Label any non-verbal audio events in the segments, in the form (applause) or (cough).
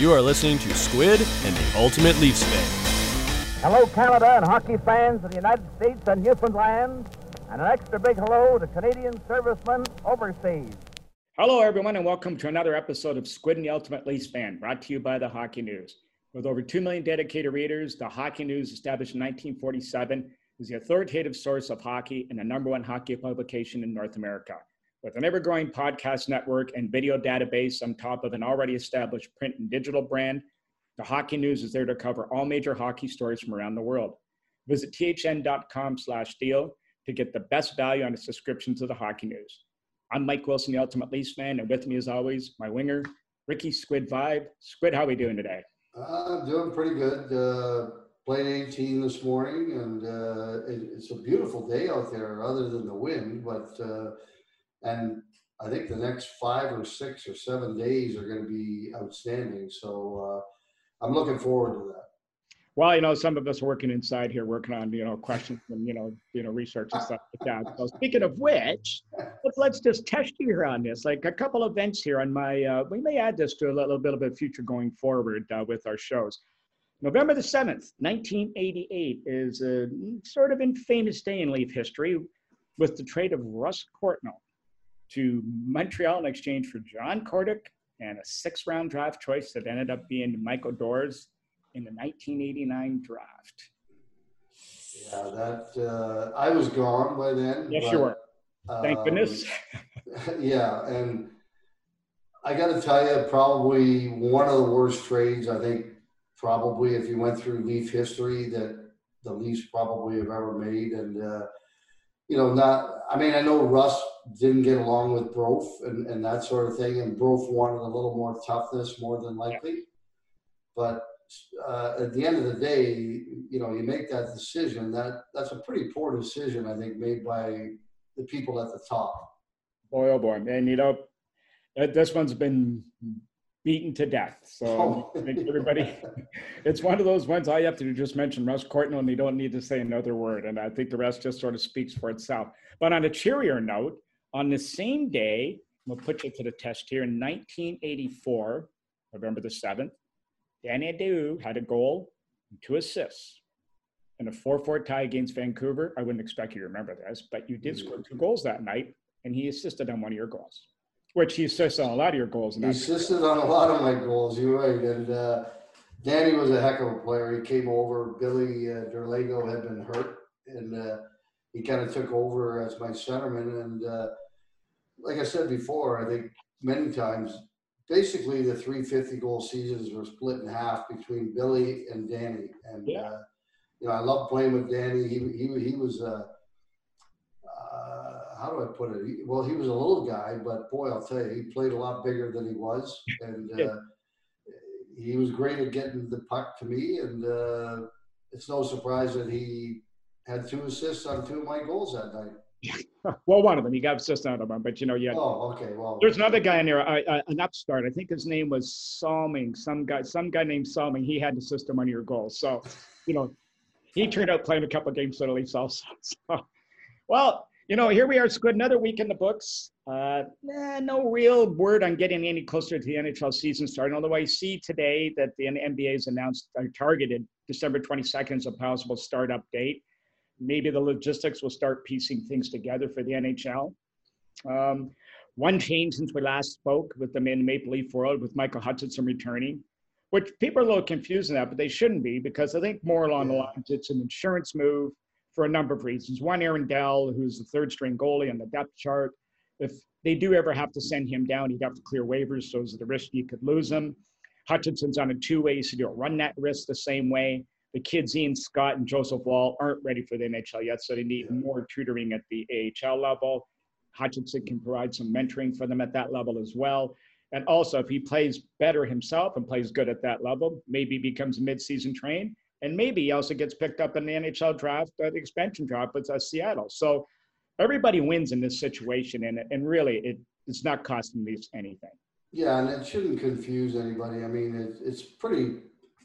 You are listening to Squid and the Ultimate Leafs Fan. Hello, Canada and hockey fans of the United States and Newfoundland, and an extra big hello to Canadian servicemen overseas. Hello, everyone, and welcome to another episode of Squid and the Ultimate Leafs Fan, brought to you by the Hockey News. With over 2 million dedicated readers, the Hockey News, established in 1947, is the authoritative source of hockey and the number one hockey publication in North America. With an ever growing podcast network and video database on top of an already established print and digital brand, the Hockey News is there to cover all major hockey stories from around the world. Visit thn.com slash deal to get the best value on a subscription to the Hockey News. I'm Mike Wilson, the Ultimate Leafs fan, and with me as always, my winger, Ricky Squid Vaive. Squid, how are we doing today? I'm doing pretty good. Uh, played 18 this morning, and uh, it, it's a beautiful day out there, other than the wind. But uh, and I think the next five or six or seven days are going to be outstanding. So uh, I'm looking forward to that. Well, you know, some of us are working inside here, working on you know questions and you know you know research and stuff like that. So speaking of which, let's let's just test you here on this. Like a couple events here on my. Uh, we may add this to a little bit of a future going forward uh, with our shows. November the seventh, 1988, is a sort of infamous day in Leaf history with the trade of Russ Courtnall to Montreal in exchange for John Kordic and a six-round draft choice that ended up being Michael Doers in the 1989 draft. Yeah, that uh, I was gone by then. Yes, but, you were. Thank um, goodness. (laughs) (laughs) yeah, and I got to tell you, probably one of the worst trades. I think probably if you went through Leaf history that the Leafs probably have ever made, and uh, you know, not. I mean, I know Russ didn't get along with Broph and, and that sort of thing, and Broph wanted a little more toughness, more than likely. But uh, at the end of the day, you know, you make that decision. That that's a pretty poor decision, I think, made by the people at the top. Boy, oh boy, man! you know, this one's been beaten to death. So oh. I think everybody, (laughs) it's one of those ones all you have to do just mention Russ Courtnall, and you don't need to say another word. And I think the rest just sort of speaks for itself. But on a cheerier note, on the same day, we'll put you to the test here in 1984, November the 7th, Danny Daoust had a goal and two assists in a 4 4 tie against Vancouver. I wouldn't expect you to remember this, but you did mm. score two goals that night, and he assisted on one of your goals, which he assisted on a lot of your goals. He assisted on a lot of my goals, you're right. And uh, Danny was a heck of a player. He came over. Billy uh, Derlago had been hurt, and uh, he kind of took over as my centerman. And uh, like I said before, I think many times, basically the 350 goal seasons were split in half between Billy and Danny. And yeah. uh, you know, I love playing with Danny. He he he was. Uh, how do I put it? He, well, he was a little guy, but boy, I'll tell you, he played a lot bigger than he was, and uh, he was great at getting the puck to me. And uh, it's no surprise that he had two assists on two of my goals that night. (laughs) well, one of them. He got assist on them, but you know, yeah. Oh, okay. Well, there's another guy in there, uh, uh, an upstart. I think his name was Salming. Some guy, some guy named Salming. He had the system on your goals. So, you know, he turned out playing a couple of games for the Leafs also. So, well, you know, here we are. Squid another week in the books. Uh, no real word on getting any closer to the NHL season starting. Although I see today that the NBA has announced or targeted December 22nd as a possible startup date maybe the logistics will start piecing things together for the NHL. Um, one change since we last spoke with them in Maple Leaf world with Michael Hutchinson returning, which people are a little confused in that, but they shouldn't be because I think more along the lines it's an insurance move for a number of reasons. One, Aaron Dell, who's the third string goalie on the depth chart, if they do ever have to send him down, he'd have to clear waivers, so there's the risk you could lose him. Hutchinson's on a two-way, so you don't run that risk the same way the kids Ian Scott and Joseph Woll, aren't ready for the NHL yet, so they need more tutoring at the AHL level. Hutchinson can provide some mentoring for them at that level as well. And also, if he plays better himself and plays good at that level, maybe becomes a mid-season train, and maybe he also gets picked up in the NHL draft, uh, the expansion draft with uh, Seattle. So everybody wins in this situation, and and really, it, it's not costing these anything. Yeah, and it shouldn't confuse anybody. I mean, it, it's pretty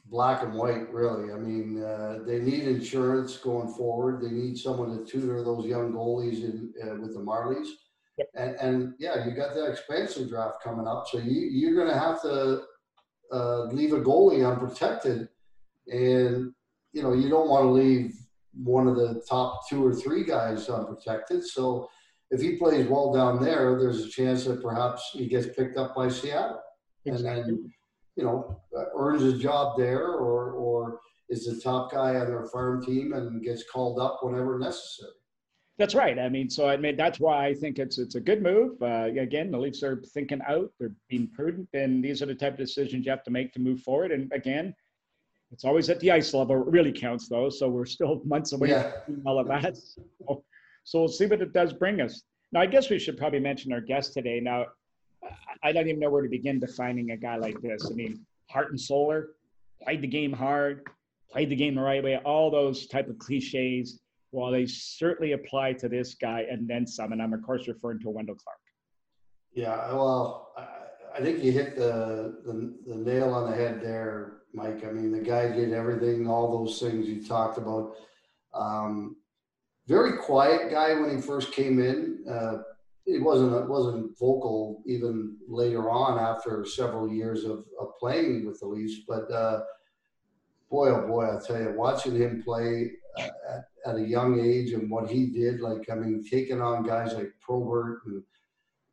black and white, really. I mean, uh, they need insurance going forward. They need someone to tutor those young goalies in, uh, with the Marlies. Yep. And, and yeah, you got the expansion draft coming up, so you, you're going to have to uh, leave a goalie unprotected, and you know you don't want to leave one of the top two or three guys unprotected. So if he plays well down there, there's a chance that perhaps he gets picked up by Seattle, exactly. and then you know uh, earns a job there, or or is the top guy on their farm team and gets called up whenever necessary. That's right. I mean, so I mean that's why I think it's it's a good move. Uh, again, the Leafs are thinking out; they're being prudent, and these are the type of decisions you have to make to move forward. And again, it's always at the ice level. It really counts, though. So we're still (laughs) months away yeah. from all of that. So, so we'll see what it does bring us. Now, I guess we should probably mention our guest today. Now, I don't even know where to begin defining a guy like this. I mean, heart and solar, played the game hard, played the game the right way, all those type of cliches well, they certainly apply to this guy and then some. And I'm, of course, referring to Wendel Clark. Yeah, well, I, I think you hit the, the, the nail on the head there, Mike. I mean, the guy did everything, all those things you talked about. Um, very quiet guy when he first came in. Uh, it wasn't it wasn't vocal even later on after several years of, of playing with the Leafs. But uh, boy, oh boy, I tell you, watching him play uh, at, at, a young age and what he did, like, I mean, taking on guys like Probert and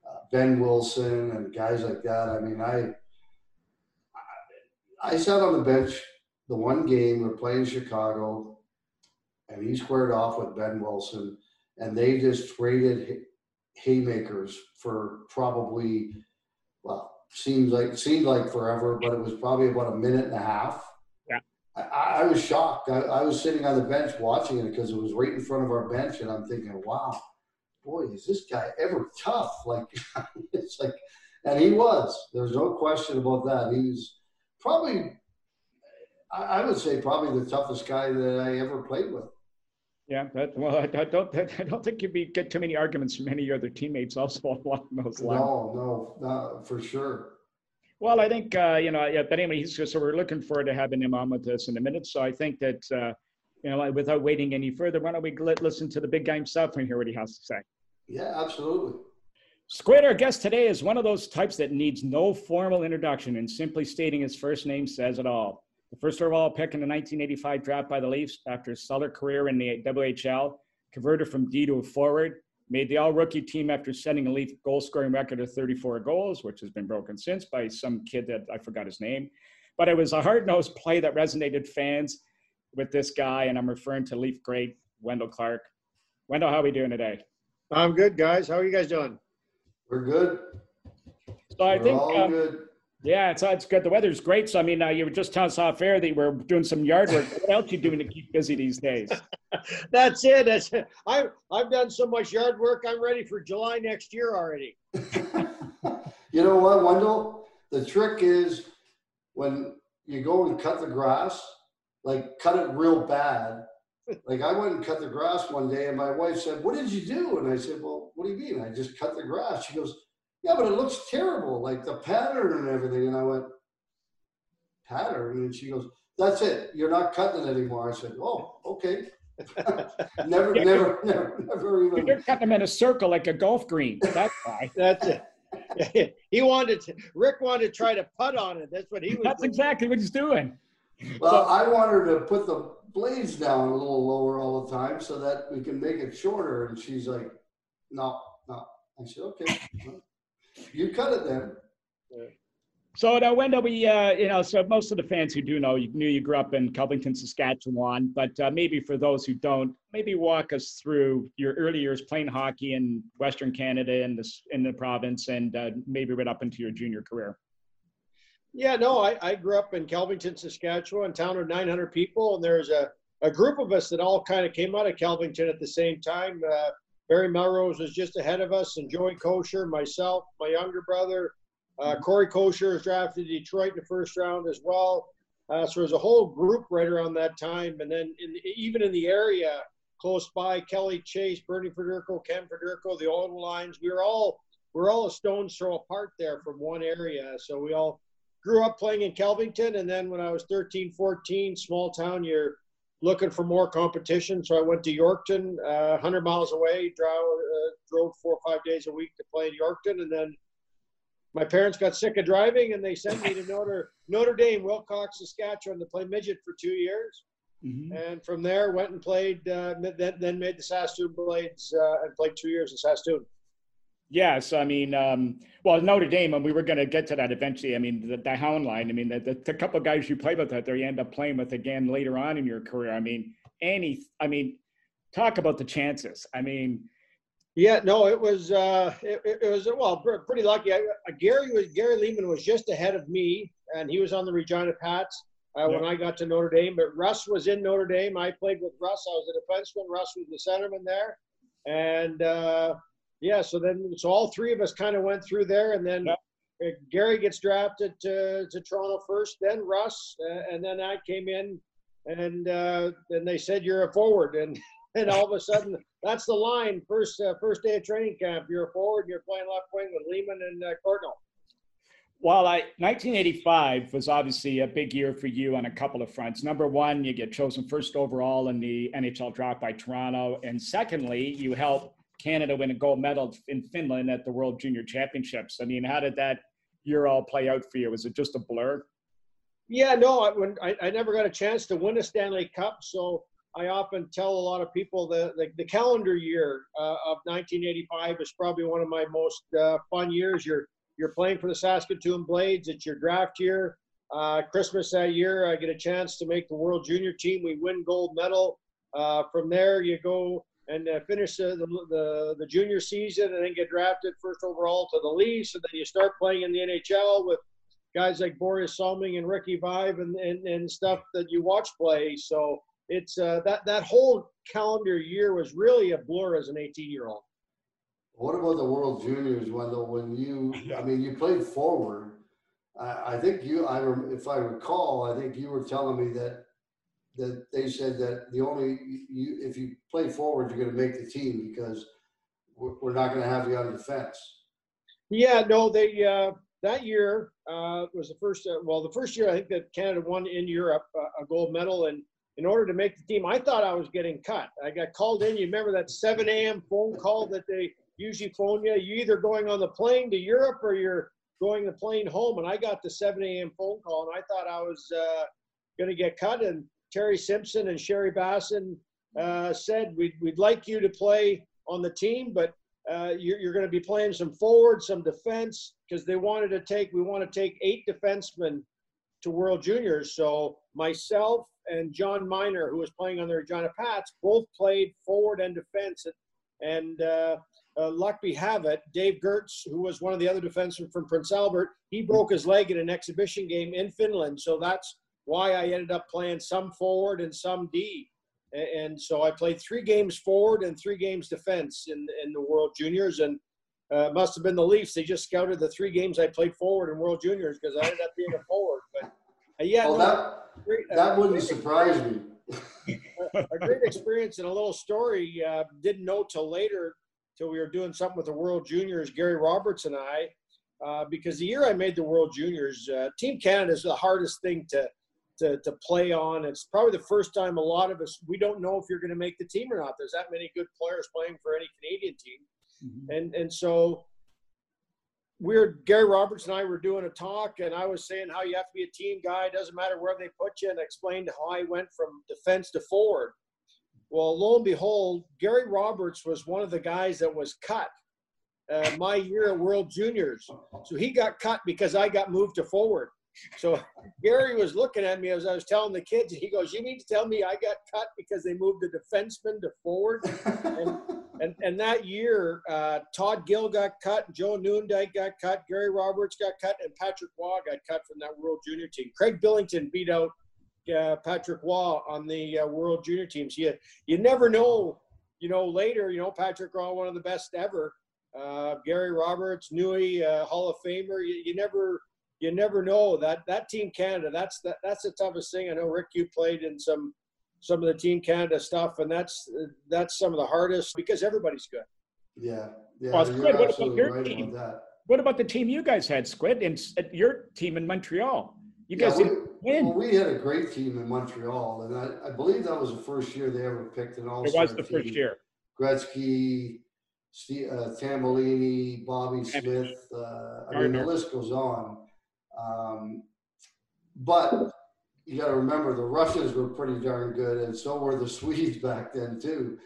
uh, Behn Wilson and guys like that. I mean, I, I sat on the bench the one game we're playing Chicago, and he squared off with Behn Wilson, and they just traded haymakers for probably, well, seems like seemed like forever, but it was probably about a minute and a half I, I was shocked. I, I, was sitting on the bench watching it because it was right in front of our bench, and I'm thinking, "Wow, boy, is this guy ever tough?" (laughs) Like it's like, and he was. There's no question about that. He's probably, I, I would say, probably the toughest guy that I ever played with. Yeah, that, well, I, I don't, I don't think you'd be get too many arguments from any other teammates also (laughs) along those lines. No, no, for sure. Well, I think uh, you know, yeah, but anyway, he's, so we're looking forward to having him on with us in a minute. So I think that uh, you know, without waiting any further, why don't we listen to the big guy himself and hear what he has to say? Yeah, absolutely. Squid, our guest today, is one of those types that needs no formal introduction, and simply stating his first name says it all. The first overall pick in the 1985 draft by the Leafs after a stellar career in the WHL, converted from D to a forward, Made the all rookie team after setting a Leaf goal scoring record of 34 goals, which has been broken since by some kid that I forgot his name. But it was a hard nosed play that resonated fans with this guy, and I'm referring to Leaf great Wendel Clark. Wendel, how are we doing today? I'm good, guys. How are you guys doing? We're good. So I We're think all um, good. Yeah, it's, it's good. The weather's great. So, I mean, uh, you were just telling us off air that you were doing some yard work. What else are you doing to keep busy these days? (laughs) That's it. That's it. I, I've done so much yard work. I'm ready for July next year already. (laughs) (laughs) you know what, Wendel? The trick is when you go and cut the grass, like cut it real bad. Like I went and cut the grass one day, and my wife said, "What did you do?" And I said, "Well, what do you mean? I just cut the grass." She goes, yeah, but it looks terrible, like the pattern and everything. And I went, pattern? And she goes, that's it. You're not cutting it anymore. I said, oh, okay. (laughs) never, yeah, never, never, never even. You're cutting them in a circle like a golf green. That's why. (laughs) that's it. (laughs) he wanted to, Rick wanted to try to putt on it. That's what he was. That's doing. exactly what he's doing. Well, so, I want her to put the blades down a little lower all the time so that we can make it shorter. And she's like, no, no. I said, okay. (laughs) You cut it then. So now, Wendel, we, uh, you know, so most of the fans who do know, you knew you grew up in Kelvington, Saskatchewan, but uh, maybe for those who don't, maybe walk us through your early years playing hockey in Western Canada in this in the province, and uh, maybe right up into your junior career. Yeah, no, I, I grew up in Kelvington, Saskatchewan, a town of 900 people, and there's a, a group of us that all kind of came out of Kelvington at the same time. Uh, Barry Melrose was just ahead of us, and Joey Kocur, myself, my younger brother, Uh, Kory Kocur was drafted to Detroit in the first round as well. Uh, so there's a whole group right around that time. And then in, even in the area close by, Kelly Chase, Bernie Federko, Ken Federko, the old lines, we were all we're all a stone's throw apart there from one area. So we all grew up playing in Kelvington. And then when I was 13, 14, small town, you're looking for more competition. So I went to Yorkton, uh, 100 miles away, drove, uh, drove four or five days a week to play in Yorkton. And then my parents got sick of driving and they sent me to Notre, Notre Dame, Wilcox, Saskatchewan to play midget for two years. Mm-hmm. And from there, went and played, uh, then, then made the Saskatoon Blades uh, and played two years in Saskatoon. Yes, I mean, um, well, Notre Dame, and we were going to get to that eventually. I mean, the, the Hound line. I mean, the, the, the couple of guys you played with out there, you end up playing with again later on in your career. I mean, any, I mean, talk about the chances. I mean, yeah, no, it was, uh, it, it was well, pretty lucky. I, uh, Gary was Gary Leeman was just ahead of me, and he was on the Regina Pats uh, when I got to Notre Dame. But Russ was in Notre Dame. I played with Russ. I was a defenseman. Russ was the centerman there, and. Uh, yeah, so then so all three of us kind of went through there, and then uh, Gary gets drafted to, to Toronto first, then Russ, uh, and then I came in, and uh, then they said you're a forward, and (laughs) and all of a sudden that's the line first uh, first day of training camp. You're a forward, and you're playing left wing with Leeman and uh, Courtnall. Well, I, 1985 was obviously a big year for you on a couple of fronts. Number one, you get chosen first overall in the NHL draft by Toronto, and secondly, you help Canada win a gold medal in Finland at the World Junior Championships. I mean, how did that year all play out for you? Was it just a blur? Yeah, no, I, when, I, I never got a chance to win a Stanley Cup, so I often tell a lot of people that the, the calendar year uh, of 1985 is probably one of my most uh, fun years. You're you're playing for the Saskatoon Blades. It's your draft year. Uh, Christmas that year, I get a chance to make the World Junior team. We win gold medal. Uh, from there, you go and uh, finish the, the, the junior season and then get drafted first overall to the Leafs. And then you start playing in the NHL with guys like Borje Salming and Ricky Vaive and, and, and stuff that you watch play. So it's uh, that, that whole calendar year was really a blur as an 18 year old. What about the World Juniors, Wendel? When you, I mean, you played forward. I, I think you, I, if I recall, I think you were telling me that that they said that the only you if you play forward you're going to make the team because we're, not going to have you on defense. Yeah, no, they uh, that year uh, was the first. Uh, well, the first year I think that Canada won in Europe uh, a gold medal, and in order to make the team, I thought I was getting cut. I got called in. You remember that 7 a.m. phone call that they usually phone you? You either going on the plane to Europe or you're going the plane home. And I got the 7 a.m. phone call, and I thought I was uh, going to get cut. And Terry Simpson and Sherry Bassin uh, said, we'd, we'd like you to play on the team, but uh, you're, you're going to be playing some forward, some defense, because they wanted to take, we want to take eight defensemen to World Juniors. So myself and John Miner, who was playing on the Regina Pats, both played forward and defense. And uh, uh, luck be have it, Dave Goertz, who was one of the other defensemen from Prince Albert, he broke his leg in an exhibition game in Finland. So that's why I ended up playing some forward and some D. And so I played three games forward and three games defense in, in the World Juniors. And uh, must have been the Leafs. They just scouted the three games I played forward in World Juniors because I ended up being a forward. But uh, yeah, well, no, that, great, uh, that wouldn't surprise me. (laughs) a, a, great experience and a little story. Uh, didn't know till later, till we were doing something with the World Juniors, Gary Roberts and I, uh, because the year I made the World Juniors, uh, Team Canada is the hardest thing to to, to play on. It's probably the first time a lot of us we don't know if you're going to make the team or not. There's that many good players playing for any Canadian team, mm-hmm. and and so we're Gary Roberts and I were doing a talk, and I was saying how you have to be a team guy. It doesn't matter where they put you, and I explained how I went from defense to forward. Well, lo and behold, Gary Roberts was one of the guys that was cut uh, my year at World Juniors. So he got cut because I got moved to forward. So Gary was looking at me as I was telling the kids, and he goes, "You mean to tell me I got cut because they moved the defenseman to forward?" and, (laughs) and and that year, uh, Todd Gill got cut, Joe Nieuwendyk got cut, Gary Roberts got cut, and Patrick Roy got cut from that World Junior team. Craig Billington beat out uh, Patrick Roy on the uh, World Junior teams. You you never know. You know later. You know Patrick Roy, one of the best ever uh, Gary Roberts, Nui, uh, Hall of Famer. You, you, never you never know that that Team Canada. That's that, that's the toughest thing. I know Rick, you played in some some of the Team Canada stuff, and that's that's some of the hardest because everybody's good. Yeah, yeah. Well, Squid, what about your right team? About what about the team you guys had, Squid, and your team in Montreal? You guys yeah, we, Well, we had a great team in Montreal, and I, I, believe that was the first year they ever picked an all. It was the team. first year. Gretzky, Steve, uh, Tambellini, Bobby Smith. Uh, I mean, the list goes on. Um, but you got to remember the Russians were pretty darn good, and so were the (laughs) Swedes back then too.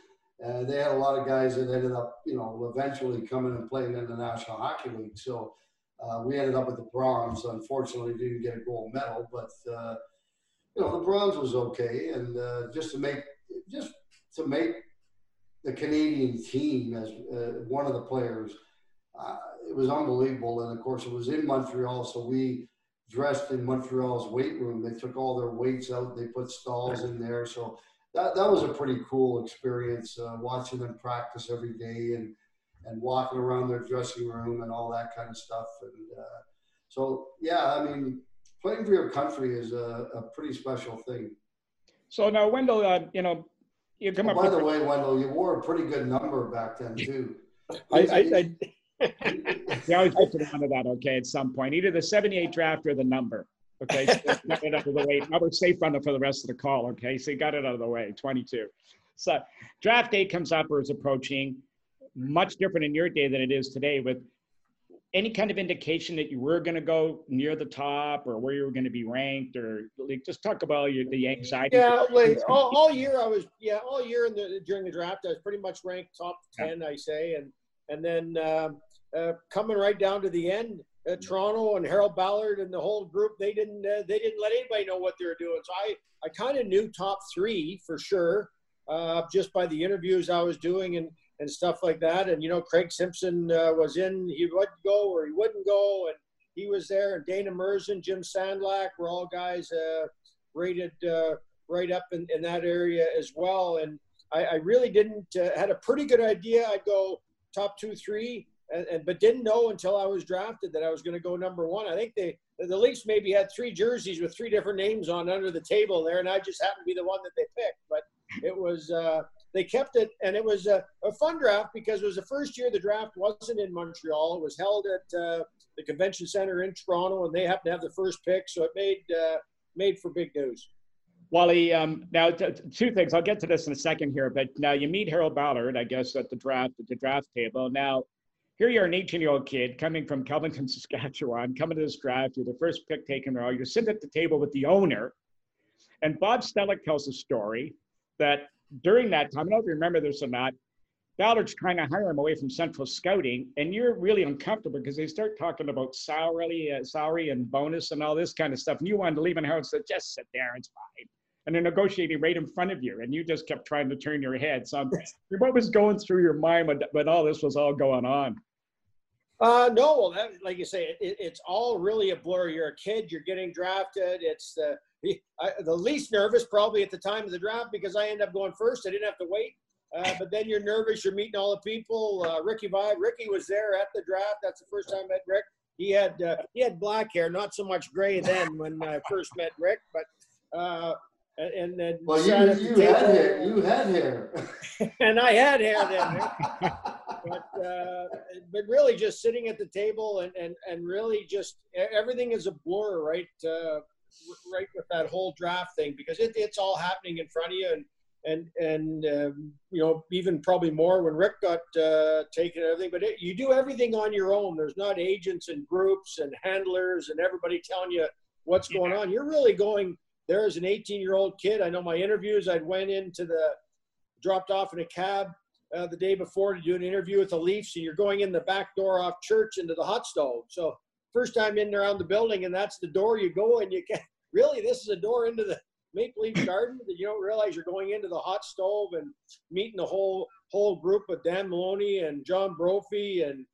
Uh, they had a lot of guys that ended up, you know, eventually coming and playing in the National Hockey League. So uh, we ended up with the bronze. Unfortunately, didn't get a gold medal, but uh, you know, the bronze was okay. And uh, just to make just to make the Canadian team as uh, one of the players, uh, it was unbelievable. And of course, it was in Montreal, so we dressed in Montreal's weight room. They took all their weights out. They put stalls in there, so that that was a pretty cool experience uh, watching them practice every day and and walking around their dressing room and all that kind of stuff. And uh, so, yeah, I mean, playing for your country is a, a pretty special thing. So now, Wendel, uh, you know, you come oh, up. By the way, Wendel, you wore a pretty good number back then (laughs) too. I, I, I yeah, always get to the end of that. Okay, at some point, either the '78 draft or the number. Okay, so got it out of the way. Now we're safe runner for the rest of the call. Okay, so you got it out of the way. 22. So draft day comes up or is approaching. Much different in your day than it is today. With any kind of indication that you were going to go near the top or where you were going to be ranked, or like just talk about your, the anxiety. Yeah, like all, all year I was. Yeah, all year in the during the draft I was pretty much ranked top ten. Yeah. I say, and and then um, uh, coming right down to the end uh, Toronto and Harold Ballard and the whole group, they didn't uh, they didn't let anybody know what they were doing. So I I kind of knew top three for sure, uh, just by the interviews I was doing and and stuff like that. And you know, Craig Simpson uh, was in. He would go or he wouldn't go, and he was there. And Dana Murzyn, Jim Sandlak were all guys uh, rated uh, right up in, in that area as well. And I, I really didn't had a pretty good idea. I'd go top two, three and, and, but didn't know until I was drafted that I was going to go number one. I think they the Leafs maybe had three jerseys with three different names on under the table there, and I just happened to be the one that they picked. But it was uh, they kept it, and it was a, a, fun draft because it was the first year the draft wasn't in Montreal. It was held at uh, the Convention Center in Toronto, and they happened to have the first pick, so it made uh, made for big news. Wally, um, now two things. I'll get to this in a second here, but now you meet Harold Ballard, I guess, at the draft at the draft table. Now here you're an 18 year old kid coming from Kelvington, (laughs) Saskatchewan, coming to this draft. You're the first pick taken all. You're sitting at the table with the owner. And Bob Stellick tells a story that during that time, I don't know if you remember this or not, Ballard's trying to hire him away from Central Scouting, and you're really uncomfortable because they start talking about salary, uh, salary and bonus and all this kind of stuff. And you wanted to leave and Harold said, just sit there, it's fine. And they're negotiating right in front of you, and you just kept trying to turn your head. So, (laughs) what was going through your mind when, when all this was all going on? Uh, no, well, that, like you say, it, it's all really a blur. You're a kid, you're getting drafted. It's the I, the least nervous probably at the time of the draft because I end up going first. I didn't have to wait. Uh, but then you're nervous. You're meeting all the people. Uh, Ricky Vaive, Ricky was there at the draft. That's the first time I met Rick. He had uh, he had black hair, not so much gray then when I first met Rick, but uh, and then well, you, you had hair. You had hair, (laughs) and I had hair then. (laughs) but uh, but really, just sitting at the table and and and really just everything is a blur, right? Uh, right with that whole draft thing because it, it's all happening in front of you and and and um, you know even probably more when Rick got uh, taken and everything. But it, you do everything on your own. There's not agents and groups and handlers and everybody telling you what's going on. You're really going there as an 18 year old kid. I know my interviews. I went into the dropped off in a cab uh, the day before to do an interview with the Leafs, and you're going in the back door off church into the hot stove. So first time in around the building, and that's the door you go, and you can (laughs) really this is a door into the Maple Leaf Garden that you don't realize you're going into the hot stove and meeting the whole whole group with Dan Maloney and John Brophy and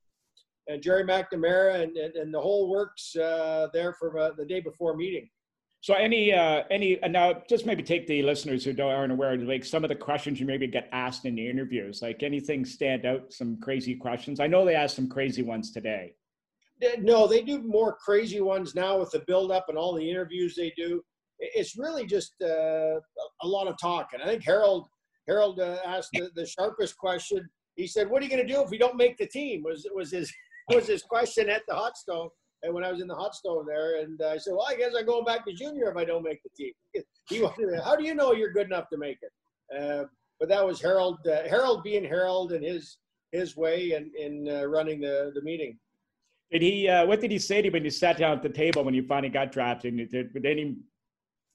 and Gerry McNamara and, and, and the whole works uh, there for uh, the day before meeting. So any uh, any uh, now just maybe take the listeners who don't aren't aware of like some of the questions you maybe get asked in the interviews. Like anything stand out? Some crazy questions. I know they asked some crazy ones today. No, they do more crazy ones now with the build up and all the interviews they do. It's really just uh, a lot of talking. I think Harold Harold uh, asked the, the sharpest question. He said, "What are you going to do if we don't make the team?" Was was his (laughs) was his question at the hot stove and when I was in the hot stove there. And I said, well, I guess I'm going back to junior if I don't make the team. (laughs) He wanted, how do you know you're good enough to make it? Uh, but that was Harold, uh, Harold being Harold and his his way in, in uh, running the, the meeting. Did he? Uh, what did he say to you when you sat down at the table when you finally got drafted? Did, did any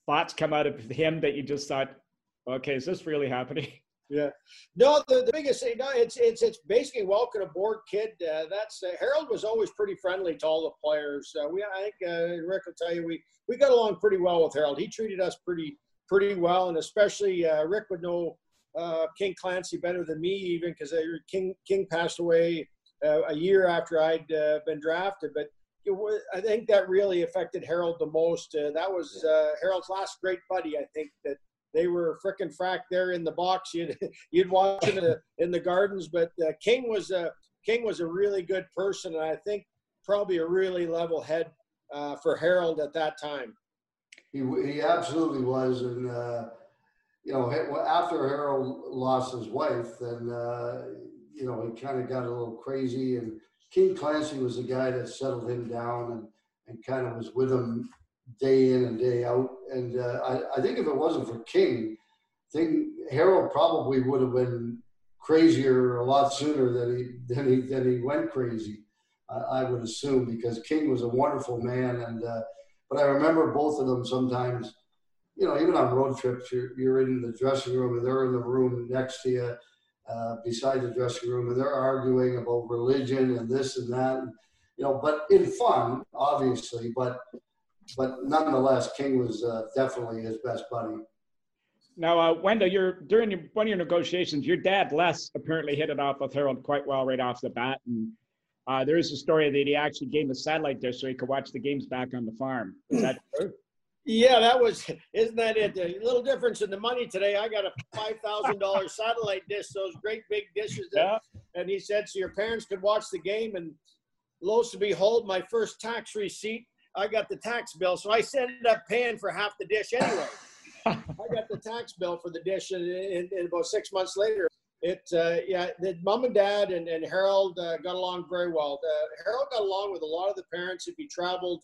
thoughts come out of him that you just thought, okay, is this really happening? (laughs) Yeah. No, the, the biggest thing, no, it's it's it's basically welcome aboard, kid. Uh, that's uh, Harold was always pretty friendly to all the players. Uh, we, I think uh, Rick will tell you, we we got along pretty well with Harold. He treated us pretty pretty well, and especially uh, Rick would know uh, King Clancy better than me, even because King King passed away a year after I'd been drafted. But was, I think that really affected Harold the most. that was Harold's last great buddy, I think that they were frickin' frack there in the box. (laughs) You'd you'd watch them in the, in the gardens. But uh, King was a King was a really good person, and I think probably a really level head uh, for Harold at that time. He he absolutely was, and uh, you know after Harold lost his wife, then uh, you know he kind of got a little crazy, and King Clancy was the guy that settled him down and and kind of was with him day in and day out. And uh, I, I, think if it wasn't for King, I think Harold probably would have been crazier a lot sooner than he than he than he went crazy. I, I would assume because King was a wonderful man, and uh, but I remember both of them sometimes. You know, even on road trips, you're, you're in the dressing room and they're in the room next to you, uh, beside the dressing room, and they're arguing about religion and this and that. You know, but in fun, obviously. But but nonetheless, King was uh, definitely his best buddy. Now, uh, Wendel, you're during your, one of your negotiations, your dad Les apparently hit it off with Harold quite well right off the bat, and uh, there is a story that he actually gave him a satellite dish so he could watch the games back on the farm. Is that true? Yeah, that was. Isn't that it? A little difference in the money today. I got a five thousand dollars satellite dish, those great big dishes. That, yeah. And he said, so your parents could watch the game. And lo and behold, my first tax receipt I got the tax bill, so I ended up paying for half the dish anyway. (laughs) I got the tax bill for the dish, and, and, and about six months later, it uh, yeah, the mom and dad and, and Harold uh, got along very well. Uh, Harold got along with a lot of the parents. If he traveled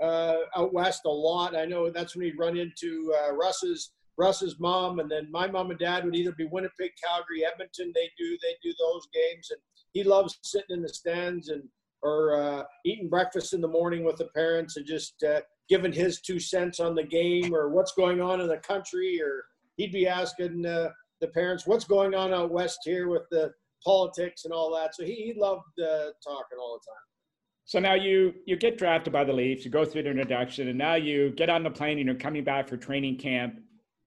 out west a lot, I know that's when he'd run into uh, Russ's Russ's mom, and then my mom and dad would either be Winnipeg, Calgary, Edmonton. They do they do those games, and he loves sitting in the stands and or uh, eating breakfast in the morning with the parents and just uh, giving his two cents on the game or what's going on in the country or he'd be asking uh, the parents what's going on out west here with the politics and all that? So he, he loved uh, talking all the time so now you you get drafted by the leafs you go through the introduction and now you get on the plane and you're coming back for training camp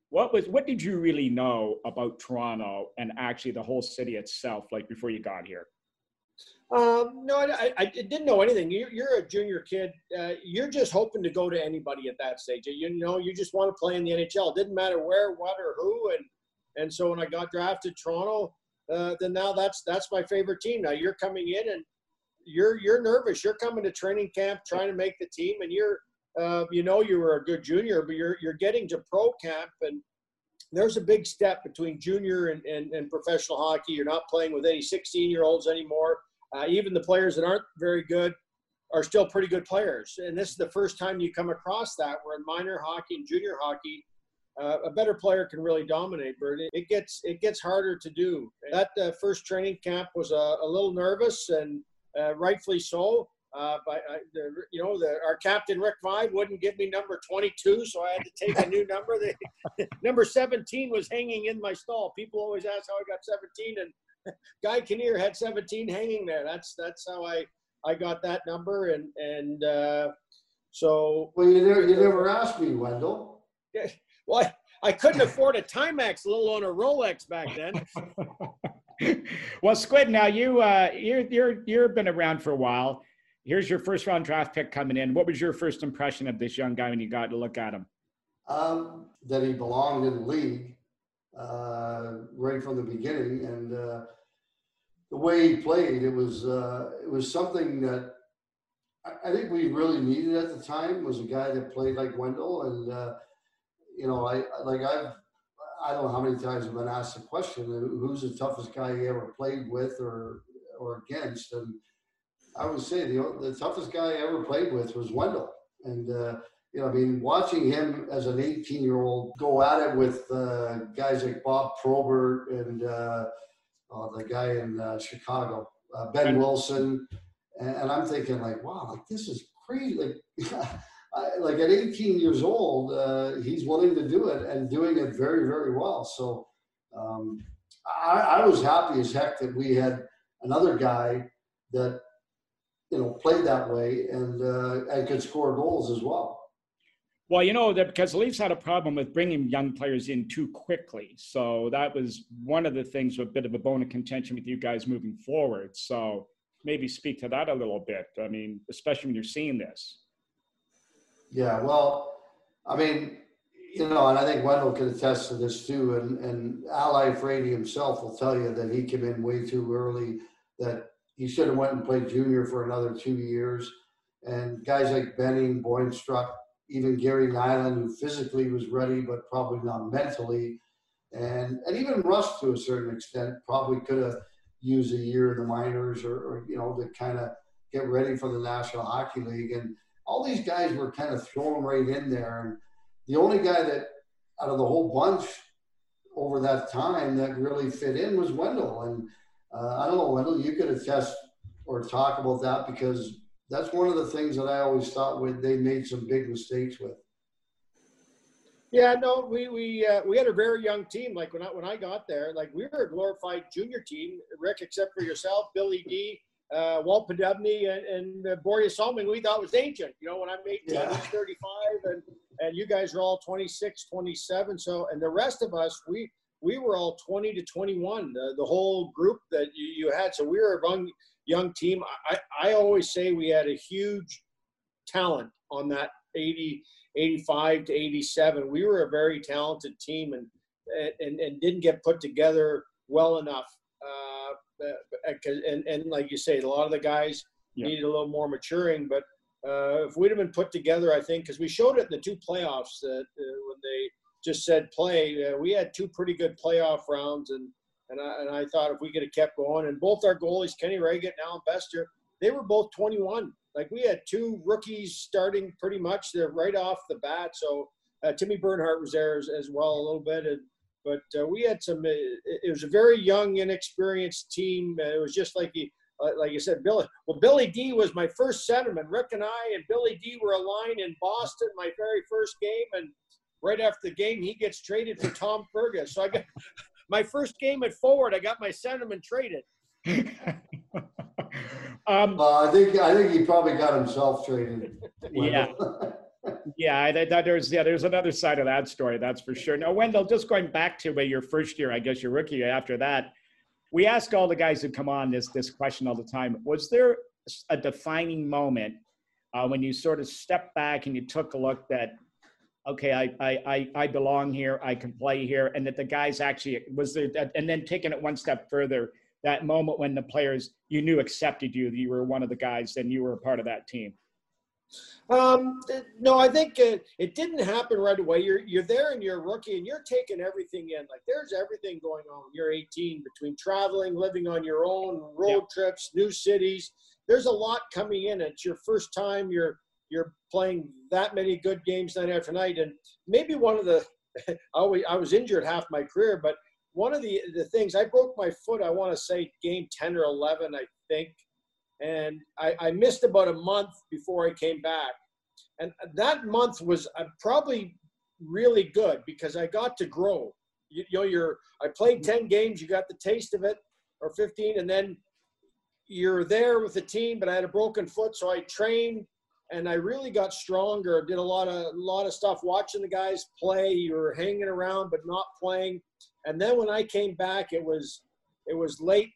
what was what did you really know about toronto and actually the whole city itself like before you got here um, no, I, I, didn't know anything. You're, you're a junior kid. Uh, you're just hoping to go to anybody at that stage. You know, you just want to play in the NHL. It didn't matter where, what, or who. And and so when I got drafted, Toronto, uh, then now that's that's my favorite team. Now you're coming in and you're you're nervous. You're coming to training camp trying to make the team, and you're uh, you know you were a good junior, but you're you're getting to pro camp and there's a big step between junior and, and, and professional hockey. You're not playing with any 16 year olds anymore uh, even the players that aren't very good are still pretty good players. And this is the first time you come across that where in minor hockey and junior hockey, uh, a better player can really dominate. But it, gets it gets harder to do. That uh, first training camp was a, a little nervous and uh, rightfully so. Uh, but the, you know, the, our captain Rick Vaive wouldn't give me number 22, so I had to take a new number. The, (laughs) number 17 was hanging in my stall. People always ask how I got 17, and (laughs) Guy Kinnear had 17 hanging there. That's that's how I I got that number, and and uh, so. Well, you never you never asked me, Wendel. Yeah, (laughs) well, I, I couldn't afford a Timex, let alone a Rolex back then. (laughs) well, Squid, now you uh, you're you're you've been around for a while. Here's your first round draft pick coming in. What was your first impression of this young guy when you got to look at him? Um, that he belonged in the league uh, right from the beginning, and uh, the way he played, it was uh, it was something that I, I, think we really needed at the time. Was a guy that played like Wendel, and uh, you know, I like I've I don't know how many times I've been asked the question, who's the toughest guy you ever played with or or against, and I would say the the toughest guy I ever played with was Wendel, and uh, you know, I mean, watching him as an 18 year old go at it with uh, guys like Bob Probert and uh, oh, the guy in uh, Chicago, uh, Behn. Wilson, and, and, I'm thinking like, wow, like this is crazy. Like, (laughs) I, like at 18 years old, uh, he's willing to do it and doing it very, very well. So um, I, I was happy as heck that we had another guy that you know played that way and uh, and could score goals as well. Well, you know that because the Leafs had a problem with bringing young players in too quickly, so that was one of the things, a bit of a bone of contention with you guys moving forward. So maybe speak to that a little bit. I mean, especially when you're seeing this. Yeah, well, I mean, you know, and I think Wendel can attest to this too. And and Al Iafrate himself will tell you that he came in way too early. That he should have went and played junior for another two years. And guys like Benning, Boimistruck, even Gary Nylund, who physically was ready but probably not mentally, and and even Russ to a certain extent probably could have used a year in the minors or, or you know to kind of get ready for the National Hockey League. And all these guys were kind of thrown right in there. And the only guy that out of the whole bunch over that time that really fit in was Wendel. And uh, I don't know, Wendel, you could attest or talk about that because that's one of the things that I always thought with they made some big mistakes with. Yeah, no, we we uh, we had a very young team. Like when I when I got there, like we were a glorified junior team. Rick, except for yourself, Billy D, uh, Walt Poddubny, and, and uh, Borje Salming, we thought was ancient. You know, when I'm 18, yeah. 35, and and you guys are all 26, 27. So, and the rest of us, we we were all 20 to 21. The, the whole group that you, you had. So we were a young young team. I, I always say we had a huge talent on that 80, 85 to 87. We were a very talented team and, and, and didn't get put together well enough. Uh, and, and like you say, a lot of the guys yeah. needed a little more maturing, but uh, if we'd have been put together, I think, because we showed it in the two playoffs that uh, when they just said play, uh, we had two pretty good playoff rounds, and and I, and I thought if we could have kept going, and both our goalies, Kenny Wregget and Allan Bester, they were both 21. Like we had two rookies starting pretty much there right off the bat. So uh, Timmy Bernhardt was there as, as, well a little bit. And, but uh, we had some, uh, it, was a very young, inexperienced team. it was just like he, uh, like you said, Billy. Well, Billy D was my first centerman. Rick and I and Billy D were aligned in Boston my very first game, and right after the game, he gets traded for Tom Fergus. So I got (laughs) my first game at forward, I got my centerman traded. (laughs) um, uh, I think I think he probably got himself traded. (laughs) yeah. Yeah, I, that, there's yeah, there's another side of that story, that's for sure. Now, Wendell, just going back to uh, your first year, I guess your rookie after that, we ask all the guys who come on this this question all the time. Was there a defining moment uh, when you sort of stepped back and you took a look that okay, I, I, I belong here, I can play here, and that the guys actually was there, and then taking it one step further, that moment when the players you knew accepted you, that you were one of the guys, and you were a part of that team. Um, no, I think uh, it didn't happen right away. You're you're there and you're a rookie and you're taking everything in. Like there's everything going on. You're 18 between traveling, living on your own, road yep. trips, new cities. There's a lot coming in. It's your first time. You're you're playing that many good games night after night. And maybe one of the, (laughs) I, always, I was injured half my career, but one of the, the things, I broke my foot, I want to say game 10 or 11, I think. And I, I missed about a month before I came back. And that month was uh, probably really good because I got to grow. You, you know, you're, I played 10 games, you got the taste of it, or 15, and then you're there with the team, but I had a broken foot, so I trained and I really got stronger. Did a lot of a lot of stuff watching the guys play or hanging around but not playing. And then when I came back, it was it was late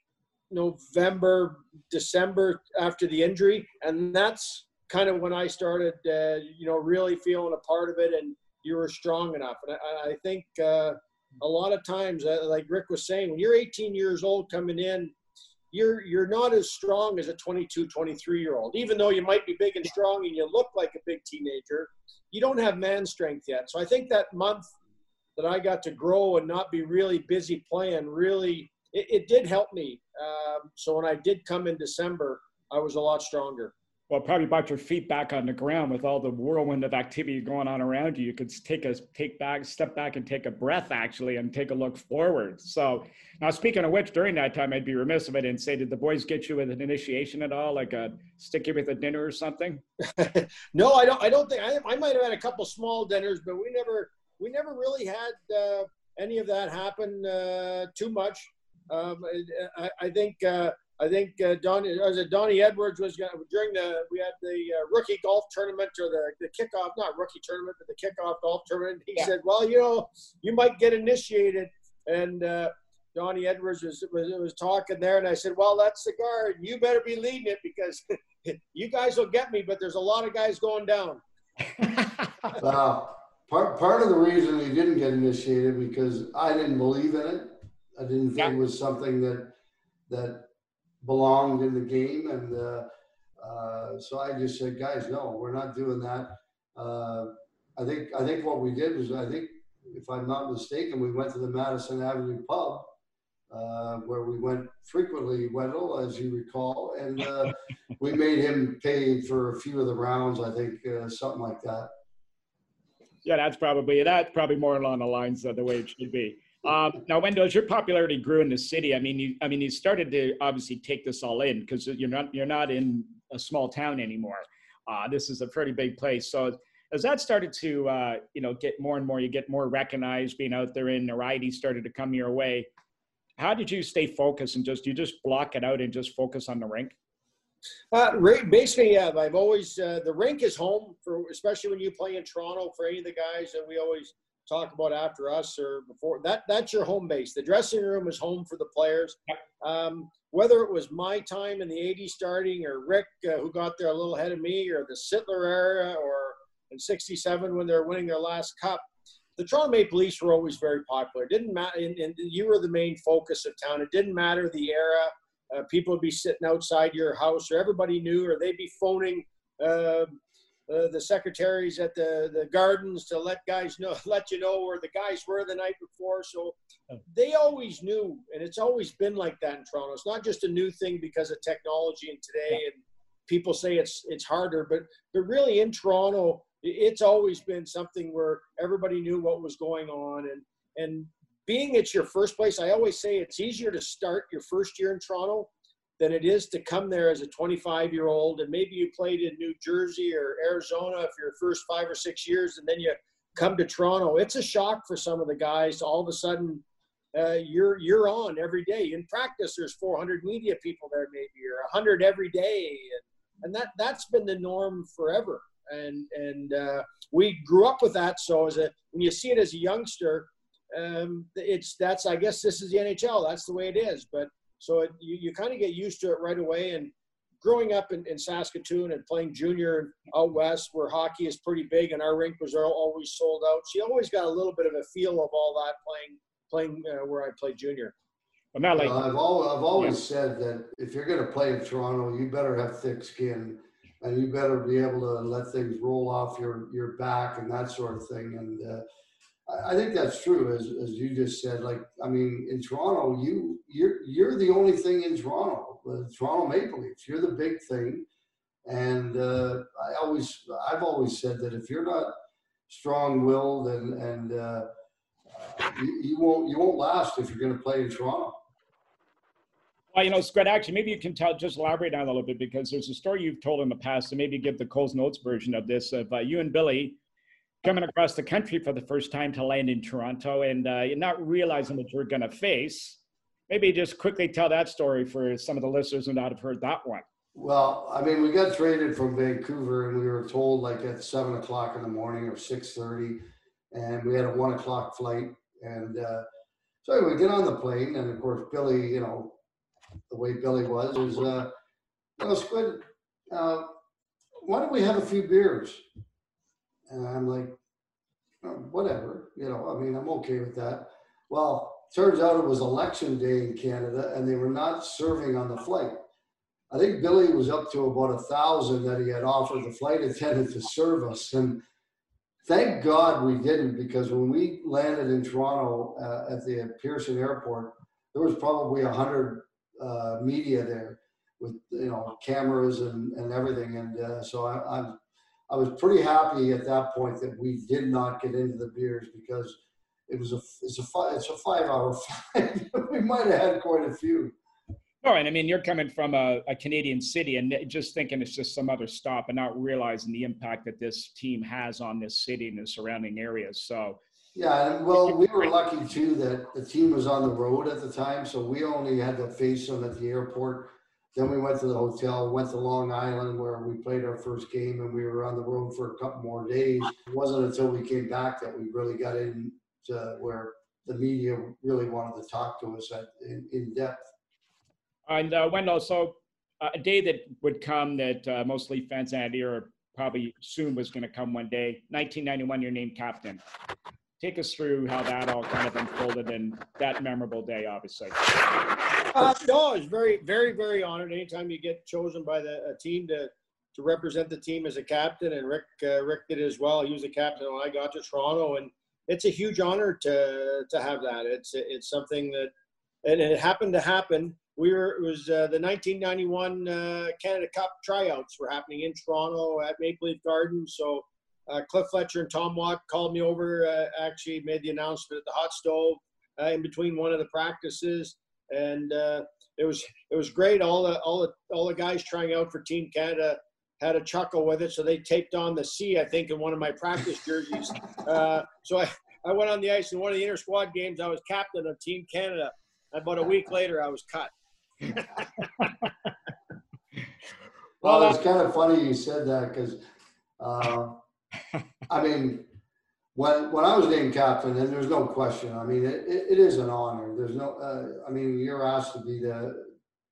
November, December after the injury, and that's kind of when I started, uh, you know, really feeling a part of it. And you were strong enough. And I, I think uh, a lot of times, uh, like Rick was saying, when you're 18 years old coming in, you're you're not as strong as a 22, 23 year old. Even though you might be big and strong and you look like a big teenager, you don't have man strength yet. So I think that month that I got to grow and not be really busy playing really it, it did help me. Um, so when I did come in December, I was a lot stronger well, probably brought your feet back on the ground with all the whirlwind of activity going on around you. You could take a take back, step back, and take a breath actually, and take a look forward. So, now speaking of which, during that time, I'd be remiss if I didn't say, did the boys get you with an initiation at all, like a stick you with a dinner or something? (laughs) no, I don't. I don't think I, I might have had a couple small dinners, but we never we never really had uh, any of that happen uh, too much. Um, I, I, think. Uh, I think uh, Donnie, was it Donnie Edwards was going during the we had the uh, rookie golf tournament or the, the kickoff, not rookie tournament, but the kickoff golf tournament. He yeah. said, "Well, you know, you might get initiated." And uh, Donnie Edwards was, was was talking there, and I said, "Well, that's the guard. You better be leading it because (laughs) you guys will get me, but there's a lot of guys going down." (laughs) well, part part of the reason we didn't get initiated because I didn't believe in it. I didn't think yeah. it was something that that belonged in the game. And uh, uh, so I just said, guys, no, we're not doing that. Uh, I think I think what we did was I think if I'm not mistaken, we went to the Madison Avenue pub uh, where we went frequently, Wendel, as you recall, and uh, (laughs) we made him pay for a few of the rounds. I think uh, something like that. Yeah, that's probably that's probably more along the lines of the way it should be. Um, now, Wendel, as your popularity grew in the city, I mean, you, I mean, you started to obviously take this all in because you're not you're not in a small town anymore. Uh, this is a pretty big place. So as that started to uh, you know get more and more, you get more recognized, being out there in variety started to come your way. How did you stay focused and just you just block it out and just focus on the rink? Uh, basically, yeah. I've always uh, the rink is home for, especially when you play in Toronto. For any of the guys that we always talk about after us or before that that's your home base. The dressing room is home for the players. Um, whether it was my time in the 80s starting or rick uh, who got there a little ahead of me or the sittler era or in 67 when they were winning their last cup the toronto maple leafs were always very popular. It didn't matter and, and, you were the main focus of town. It didn't matter the era. Uh, people would be sitting outside your house or everybody knew or they'd be phoning uh, uh, the secretaries at the, the gardens to let guys know, (laughs) let you know where the guys were the night before. So they always knew, and it's always been like that in Toronto. It's not just a new thing because of technology and today, and people say it's it's harder, but but really in Toronto, it's always been something where everybody knew what was going on, and and being it's your first place, I always say it's easier to start your first year in Toronto than it is to come there as a 25 year old and maybe you played in New Jersey or Arizona for your first five or six years and then you come to Toronto. It's a shock for some of the guys. All of a sudden, uh, you're you're on every day. In practice, there's 400 media people there, maybe or 100 every day, and, and that that's been the norm forever. And and uh, we grew up with that. So as a when you see it as a youngster, um, it's that's I guess this is the NHL. That's the way it is. But so it, you, you kind of get used to it right away. And growing up in, in Saskatoon and playing junior out west, where hockey is pretty big, and our rink was always sold out, so you always got a little bit of a feel of all that playing playing uh, where I played junior. But not like I've always, I've always yeah. said that if you're going to play in Toronto, you better have thick skin, and you better be able to let things roll off your your back and that sort of thing. And uh, I think that's true, as, as you just said. Like, I mean, in Toronto, you you're you're the only thing in Toronto, the Toronto Maple Leafs. You're the big thing, and uh, I always I've always said that if you're not strong-willed and and uh, you, you, won't you won't last if you're going to play in Toronto. Well, you know, Scott, actually, maybe you can tell, just elaborate on a little bit because there's a story you've told in the past, and maybe give the Coles Notes version of this of uh, you and Billy coming across the country for the first time to land in Toronto and uh, not realizing what you're going to face. Maybe just quickly tell that story for some of the listeners who not have heard that one. Well, I mean, we got traded from Vancouver, and we were told like at seven o'clock in the morning or six thirty, and we had a one o'clock flight. And uh, so we get on the plane, and of course, Billy, you know, the way Billy was is, uh, you know, Squid, uh, why don't we have a few beers? And I'm like, Um, whatever, you know, I mean, I'm okay with that. Well, turns out it was election day in Canada and they were not serving on the flight. I think Billy was up to about a thousand that he had offered the flight attendant to serve us. And thank God we didn't because when we landed in Toronto uh, at the Pearson Airport, there was probably a hundred uh, media there with you know cameras and, and everything. And uh, so I, I'm I was pretty happy at that point that we did not get into the beers because it was a it's a five it's a five hour (laughs) flight. we might have had quite a few. Oh, and I mean, you're coming from a, a, Canadian city and just thinking it's just some other stop and not realizing the impact that this team has on this city and the surrounding areas. So, yeah, and well, we were lucky too that the team was on the road at the time, so we only had to face them at the airport. Then we went to the hotel, went to Long Island where we played our first game, and we were on the road for a couple more days. It wasn't until we came back that we really got into where the media really wanted to talk to us at, in, in depth. And uh, Wendel, so uh, a day that would come that uh, most Leaf fans had here probably soon was going to come one day. 1991, you're named captain. Take us through how that all kind of unfolded and that memorable day, obviously. Uh, no, I was very, very, very honored. Anytime you get chosen by the team to to represent the team as a captain, and Rick uh, Rick did as well. He was a captain when I got to Toronto, and it's a huge honor to to have that. It's it's something that, and it happened to happen we were it was uh, the 1991 uh, Canada Cup tryouts were happening in Toronto at Maple Leaf Gardens. So uh, Cliff Fletcher and Tom Watt called me over. Uh, actually, made the announcement at the hot stove uh, in between one of the practices, and uh, it was it was great. All the all the all the guys trying out for Team Canada had a chuckle with it. So they taped on the C, I think, in one of my practice jerseys. (laughs) so I, I went on the ice in one of the inter squad games. I was captain of Team Canada. About a week later, I was cut. well, it's kind of funny you said that because, uh, I mean, when when I was named captain, and there's no question. I mean, it, it, is an honor. There's no. Uh, I mean, you're asked to be the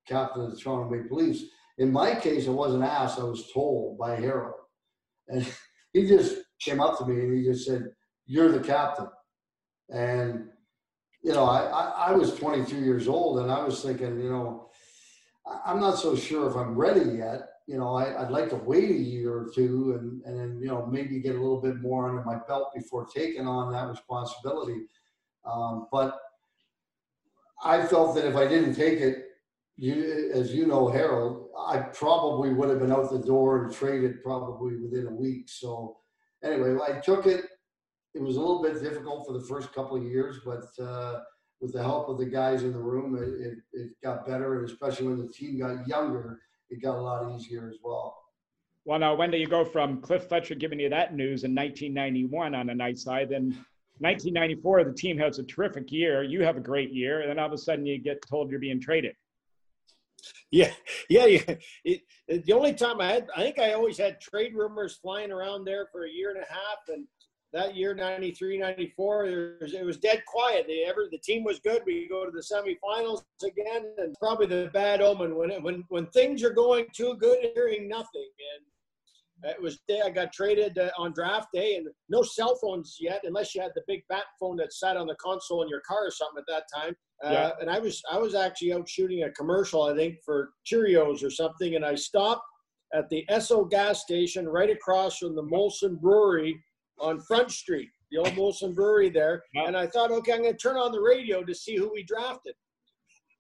captain of the Toronto Maple Leafs. In my case, I wasn't asked. I was told by Harold, and (laughs) he just came up to me and he just said, "You're the captain." And you know, I, I, I was 22 years old and I was thinking, you know, I'm not so sure if I'm ready yet. You know, I, would like to wait a year or two and, and then, you know, maybe get a little bit more under my belt before taking on that responsibility. Um, but I felt that if I didn't take it, you, as you know, Harold, I probably would have been out the door and traded probably within a week. So anyway, I took it it was a little bit difficult for the first couple of years, but uh, with the help of the guys in the room, it, it, it, got better. And especially when the team got younger, it got a lot easier as well. Well, now, when do you go from Cliff Fletcher giving you that news in 1991 on the night side? Then 1994, the team has a terrific year. You have a great year. And then all of a sudden, you get told you're being traded. Yeah, yeah. yeah. It, the only time I had, I think I always had trade rumors flying around there for a year and a half, and that year 93 94 it was, it was dead quiet. They ever the team was good. We go to the semifinals again and probably the bad omen when it, when when things are going too good hearing nothing. And it was day I got traded uh, on draft day and no cell phones yet unless you had the big bat phone that sat on the console in your car or something at that time. Uh, yeah. and I was I was actually out shooting a commercial I think for Cheerios or something and I stopped at the Esso gas station right across from the Molson Brewery on Front Street, the old Molson Brewery there. Yep. And I thought, okay, I'm going to turn on the radio to see who we drafted.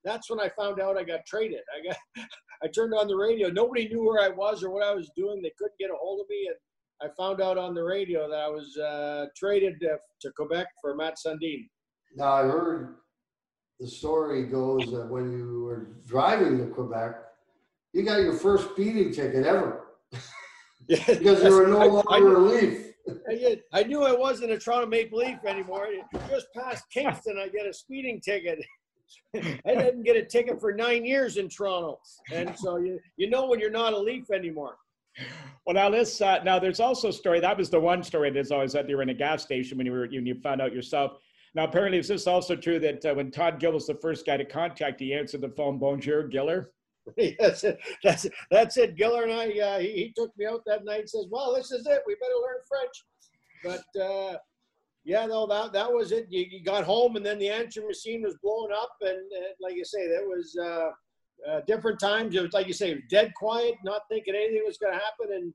That's when I found out I got traded. I got, (laughs) I turned on the radio. Nobody knew where I was or what I was doing. They couldn't get a hold of me, and I found out on the radio that I was uh, traded to, to Quebec for Mats Sundin. Now I heard the story goes that when you were driving to Quebec, you got your first speeding ticket ever. (laughs) Yeah, because you were no (laughs) longer a Leaf. I knew I wasn't a Toronto Maple Leaf anymore. Just past Kingston, I get a speeding ticket. (laughs) I didn't get a ticket for nine years in Toronto, and so you you know when you're not a Leaf anymore. Well, now this uh, now there's also a story. That was the one story that's always that you were in a gas station when you were when you found out yourself. Now apparently, is this also true that uh, when Todd Gill was the first guy to contact, he answered the phone, "Bonjour, Giller." (laughs) that's it. That's it. That's it. Giller and I, uh, he, he, took me out that night and says, well, this is it. We better learn French. But uh, Yeah, no, that that was it. You, you got home, and then the answering machine was blowing up, and, like you say, that was uh, uh, different times. It was like you say, dead quiet, not thinking anything was going to happen, and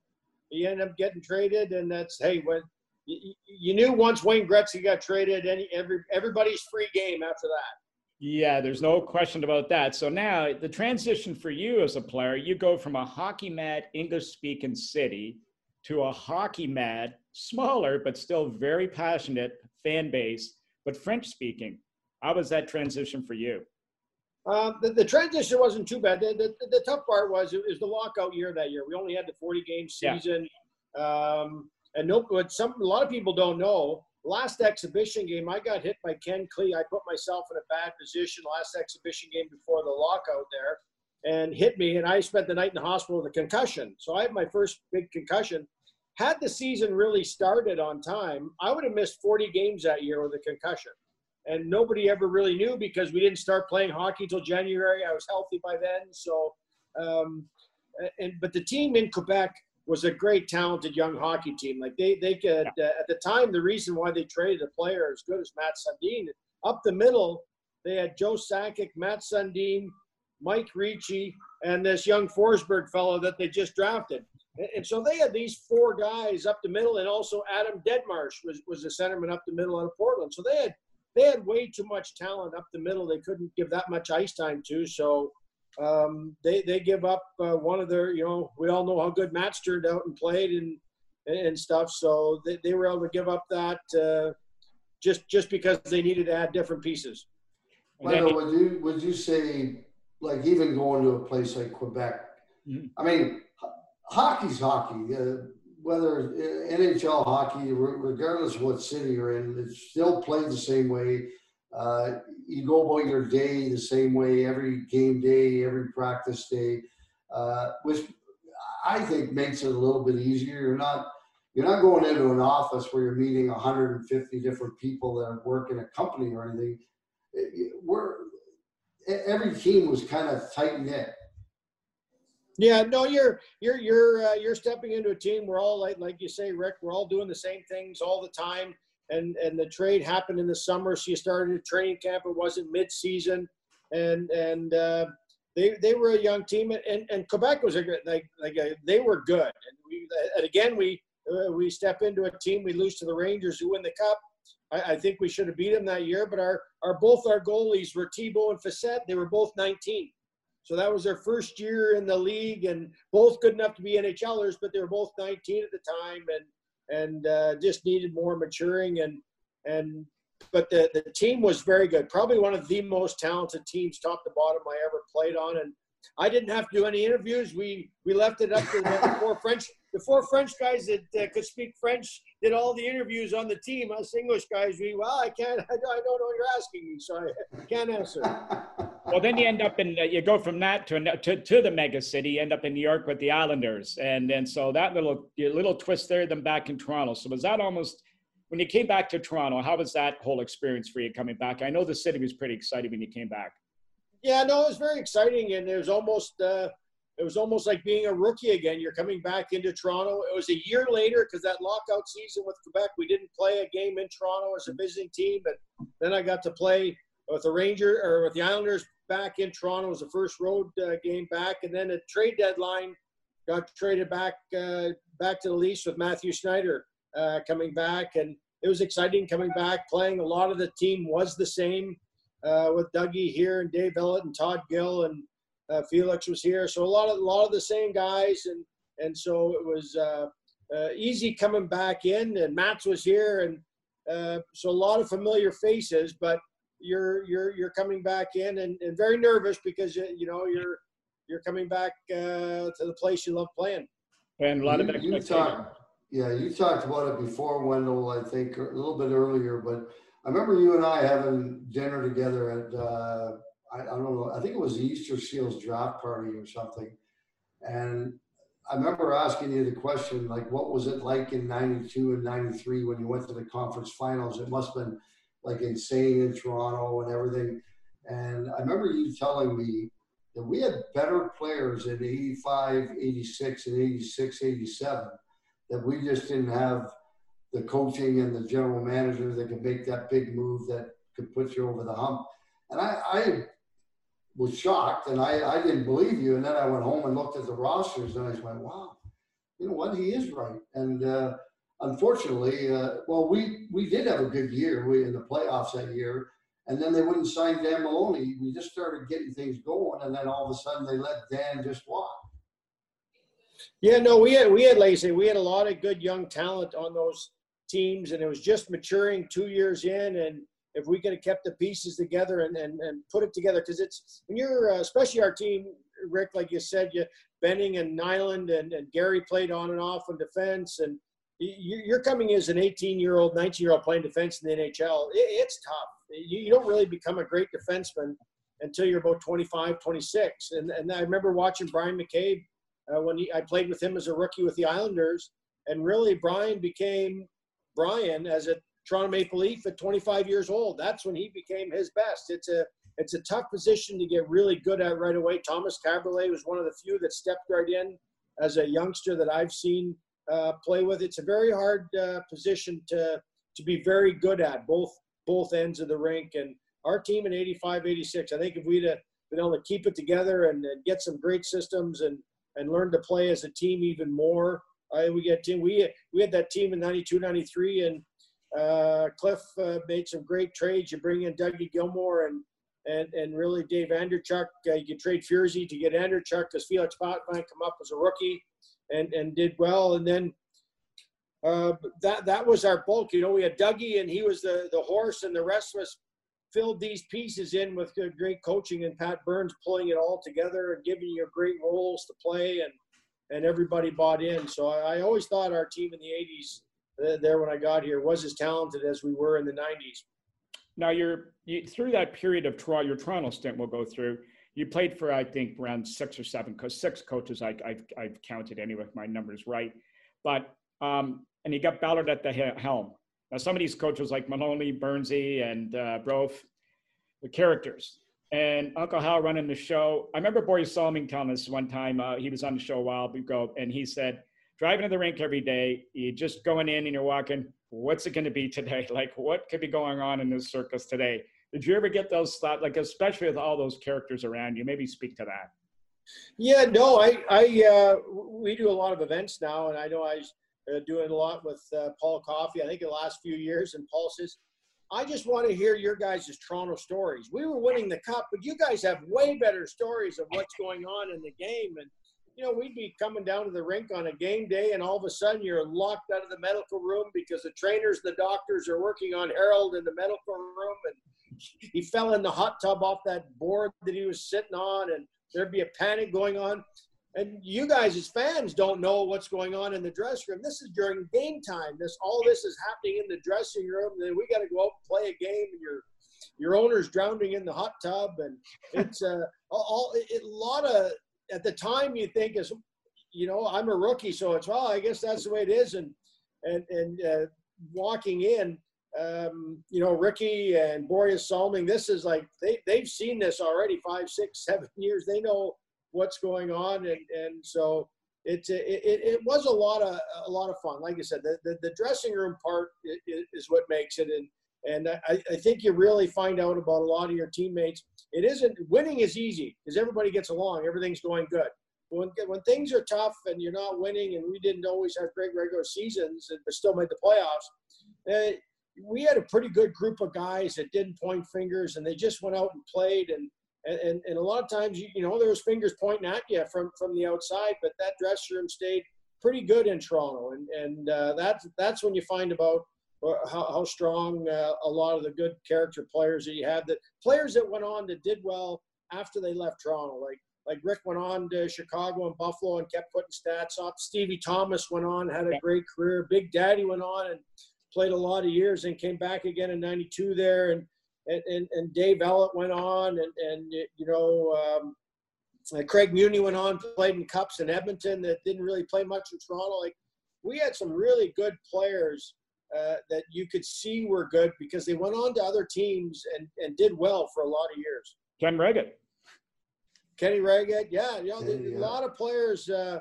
you end up getting traded. And that's hey, when you, you knew once Wayne Gretzky got traded, any every everybody's free game after that. Yeah, there's no question about that. So now the transition for you as a player, you go from a hockey mad English speaking city to a hockey mad, smaller, but still very passionate fan base, but French speaking. How was that transition for you? Um, the, the, transition wasn't too bad. The, the, the, tough part was it was the lockout year that year. We only had the 40 game season. Yeah. Um, and no, what some a lot of people don't know last exhibition game, I got hit by Ken Klee. I put myself in a bad position last exhibition game before the lockout there and hit me. And I spent the night in the hospital with a concussion. So I had my first big concussion. Had the season really started on time, I would have missed 40 games that year with a concussion. And nobody ever really knew because we didn't start playing hockey till January. I was healthy by then. So, um, and but the team in Quebec was a great, talented young hockey team. Like they, they could yeah. uh, at the time, the reason why they traded a player as good as Mats Sundin up the middle, they had Joe Sakic, Mats Sundin, Mike Ricci, and this young Forsberg fellow that they just drafted. And, and, so they had these four guys up the middle, and also Adam Deadmarsh was was a centerman up the middle out of Portland. So they had they had way too much talent up the middle. They couldn't give that much ice time to. So um, they they give up uh, one of their you know we all know how good Mats turned out and played and and stuff. So they, they were able to give up that uh, just just because they needed to add different pieces. Well, would you would you say like even going to a place like Quebec? Mm-hmm. I mean, hockey's hockey. Uh, whether uh, NHL hockey, regardless of what city you're in, it's still played the same way. Uh, you go about your day the same way every game day, every practice day, uh, which I think makes it a little bit easier. You're not you're not going into an office where you're meeting 150 different people that work in a company or anything. We're every team was kind of tight knit. Yeah, no, you're you're you're uh, you're stepping into a team. We're all like like you say, Rick. We're all doing the same things all the time and and the trade happened in the summer. So you started a training camp. It wasn't mid-season, and and uh, they they were a young team, and and Quebec was a good like like a, they were good. And we and again we uh, we step into a team. We lose to the Rangers, who win the cup. I, I think we should have beat them that year, but our our both our goalies were Thibault and Fiset. They were both 19. So that was their first year in the league, and both good enough to be NHLers, but they were both 19 at the time, and and uh, just needed more maturing and and but the, the team was very good. Probably one of the most talented teams top to bottom i ever played on. And i didn't have to do any interviews. We we left it up to the four french the four french guys that uh, could speak french did all the interviews on the team. Us english guys we well i can't (laughs) i, don't know what you're asking me so i can't answer well, then you end up in uh, you go from that to, to to the mega city. End up in New York with the Islanders, and and so that little little twist there, then back in Toronto. So was that almost when you came back to Toronto? How was that whole experience for you coming back? I know the city was pretty excited when you came back. Yeah, no, it was very exciting, and it was almost uh, it was almost like being a rookie again. You're coming back into Toronto. It was a year later because that lockout season with Quebec, we didn't play a game in Toronto as a visiting team, but then I got to play with the Ranger or with the Islanders back in Toronto. Was the first road uh, game back, and then a trade deadline got traded back uh, back to the Leafs with Mathieu Schneider uh, coming back, and it was exciting coming back. Playing a lot of the team was the same uh, with Dougie here and Dave Ellett and Todd Gill and uh, Felix was here, so a lot of a lot of the same guys, and and so it was uh, easy coming back in. And Mats was here, and so a lot of familiar faces, but you're you're you're coming back in and, and very nervous because you, you know you're you're coming back uh, to the place you love playing. And a lot you, of you talked, yeah, you talked about it before, Wendel. I think a little bit earlier, but I remember you and I having dinner together at uh, I, I don't know. I think it was the Easter Seals draft party or something, and I remember asking you the question like, what was it like in '92 and '93 when you went to the conference finals? It must have been like insane in Toronto and everything. And I remember you telling me that we had better players in 85, 86, and 86, 87 that we just didn't have the coaching and the general manager that could make that big move that could put you over the hump. And I, I was shocked and I, I didn't believe you. And then I went home and looked at the rosters and I was like, wow, you know what? He is right. And uh, unfortunately, uh, well, we, we did have a good year we, in the playoffs that year. And then they wouldn't sign Dan Maloney. We just started getting things going. And then all of a sudden they let Dan just walk. Yeah, no, we had we had lazy. We had a lot of good young talent on those teams, and it was just maturing two years in. And if we could have kept the pieces together and and, and put it together, because it's when you're uh, especially our team, Rick, like you said, you Benning and Nylund and, and Gary played on and off on defense, and you're coming as an 18 year old, 19 year old playing defense in the NHL. It's tough. You don't really become a great defenseman until you're about 25, 26. And, and I remember watching Bryan McCabe uh, when he, I played with him as a rookie with the Islanders. And really, Brian became Brian as a Toronto Maple Leaf at 25 years old. That's when he became his best. It's a it's a tough position to get really good at right away. Thomas Kaberle was one of the few that stepped right in as a youngster that I've seen uh, play with. It's a very hard uh, position to to be very good at both both ends of the rink. And our team in 85, 86, I think if we'd have been able to keep it together and, and get some great systems and and learn to play as a team even more. Uh, we get team. We we had that team in 92, 93, and uh, Cliff uh, made some great trades. You bring in Dougie Gilmour and and and really Dave Andreychuk. Uh, you can trade Furzy to get Andreychuk because Felix Potvin come up as a rookie and and did well. And then uh, that that was our bulk. You know, we had Dougie and he was the the horse, and the rest of us filled these pieces in with good, great coaching and Pat Burns pulling it all together and giving you great roles to play and and everybody bought in. So I, I always thought our team in the 80s uh, there when I got here was as talented as we were in the 90s. Now you're you, through that period of Toronto, your Toronto stint we'll go through. You played for I think around six or seven, because six coaches I, I've, I've counted anyway, if my numbers right. But um, and you got Ballard at the helm. Now, some of these coaches like Maloney, Burnsy, and uh, Broph, the characters. And Uncle Hal running the show. I remember Borje Salming telling us one time, uh, he was on the show a while ago, and he said, driving to the rink every day, you're just going in and you're walking, what's it going to be today? (laughs) Like, what could be going on in this circus today? Did you ever get those thoughts, like, especially with all those characters around you? Maybe speak to that. Yeah, no, I, I, uh, we do a lot of events now, and I know I uh, doing a lot with uh, Paul Coffey, I think, in the last few years. And Paul says, I just want to hear your guys' Toronto stories. We were winning the cup, but you guys have way better stories of what's going on in the game. And, you know, we'd be coming down to the rink on a game day, and all of a sudden you're locked out of the medical room because the trainers, the doctors are working on Harold in the medical room. And he fell in the hot tub off that board that he was sitting on, and there'd be a panic going on and you guys as fans don't know what's going on in the dressing room. This is during game time. This all this is happening in the dressing room. And then we got to go out and play a game, and your your owner's drowning in the hot tub, and it's uh, (laughs) all it, a lot of at the time you think is, you know, I'm a rookie, so it's well, I guess that's the way it is, and and and uh, walking in. Um, you know, Ricky and Borje Salming, this is like they, they've seen this already five, six, (laughs) seven years. They know what's going on, and and so it, it, it was a lot of a lot of fun. Like I said, the, the, the dressing room part is, what makes it, and and I, I think you really find out about a lot of your teammates. It isn't winning is easy because everybody gets along, everything's going good. When when things are tough and you're not winning, and we didn't always have great regular seasons, but still made the playoffs. Uh, we had a pretty good group of guys that didn't point fingers and they just went out and played and and, and, a lot of times, you, you know, there was fingers pointing at you from, from the outside, but that dressing room stayed pretty good in Toronto. And, and uh, that's, that's when you find about uh, how, how strong uh, a lot of the good character players that you had, that players that went on that did well after they left Toronto, like, like Rick went on to Chicago and Buffalo and kept putting stats up. Stevie Thomas went on, had a great career. Big Daddy went on and played a lot of years and came back again in 92 there. And, and, and, and Dave Ellett went on, and, and you know, um, uh, Craig Muni went on, played in cups in Edmonton that didn't really play much in Toronto. Like we had some really good players uh, that you could see were good because they went on to other teams and, and did well for a lot of years. Ken Wregget. Kenny Wregget, yeah, you know, yeah, yeah. a lot of players uh,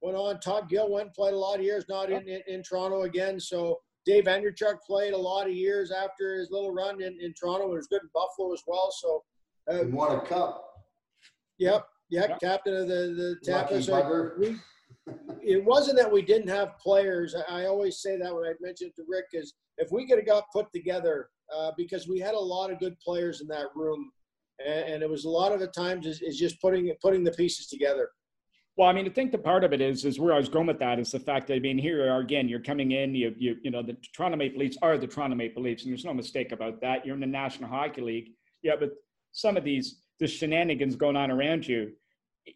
went on. Todd Gill went and played a lot of years, not in, in, in Toronto again. So Dave Andreychuk played a lot of years after his little run in, in Toronto. He was good in Buffalo as well. So, uh, he won a cup. Yep, yep, yep. captain of the the Tampa. So we, it wasn't that we didn't have players. I always say that when I mentioned to Rick is if we could have got put together uh, because we had a lot of good players in that room, and, and it was a lot of the times is, is just putting putting the pieces together. Well, I mean, I think the part of it is is where I was going with that is the fact that I mean, here are again, you're coming in, you you you know, the Toronto Maple Leafs are the Toronto Maple Leafs, and there's no mistake about that. You're in the National Hockey League, yeah, but some of these the shenanigans going on around you,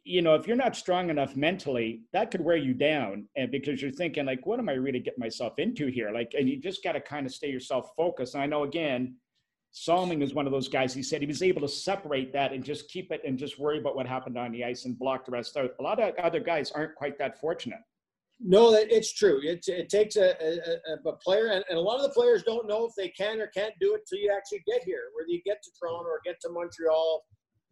you know, if you're not strong enough mentally, that could wear you down. And because you're thinking, like, what am I really getting myself into here? Like, and you just got to kind of stay yourself focused. And I know, again, Salming is one of those guys. He said he was able to separate that and just keep it and just worry about what happened on the ice and block the rest out. A lot of other guys aren't quite that fortunate. No, it's true. It, it takes a, a, a player, and, and, a lot of the players don't know if they can or can't do it till you actually get here, whether you get to Toronto or get to Montreal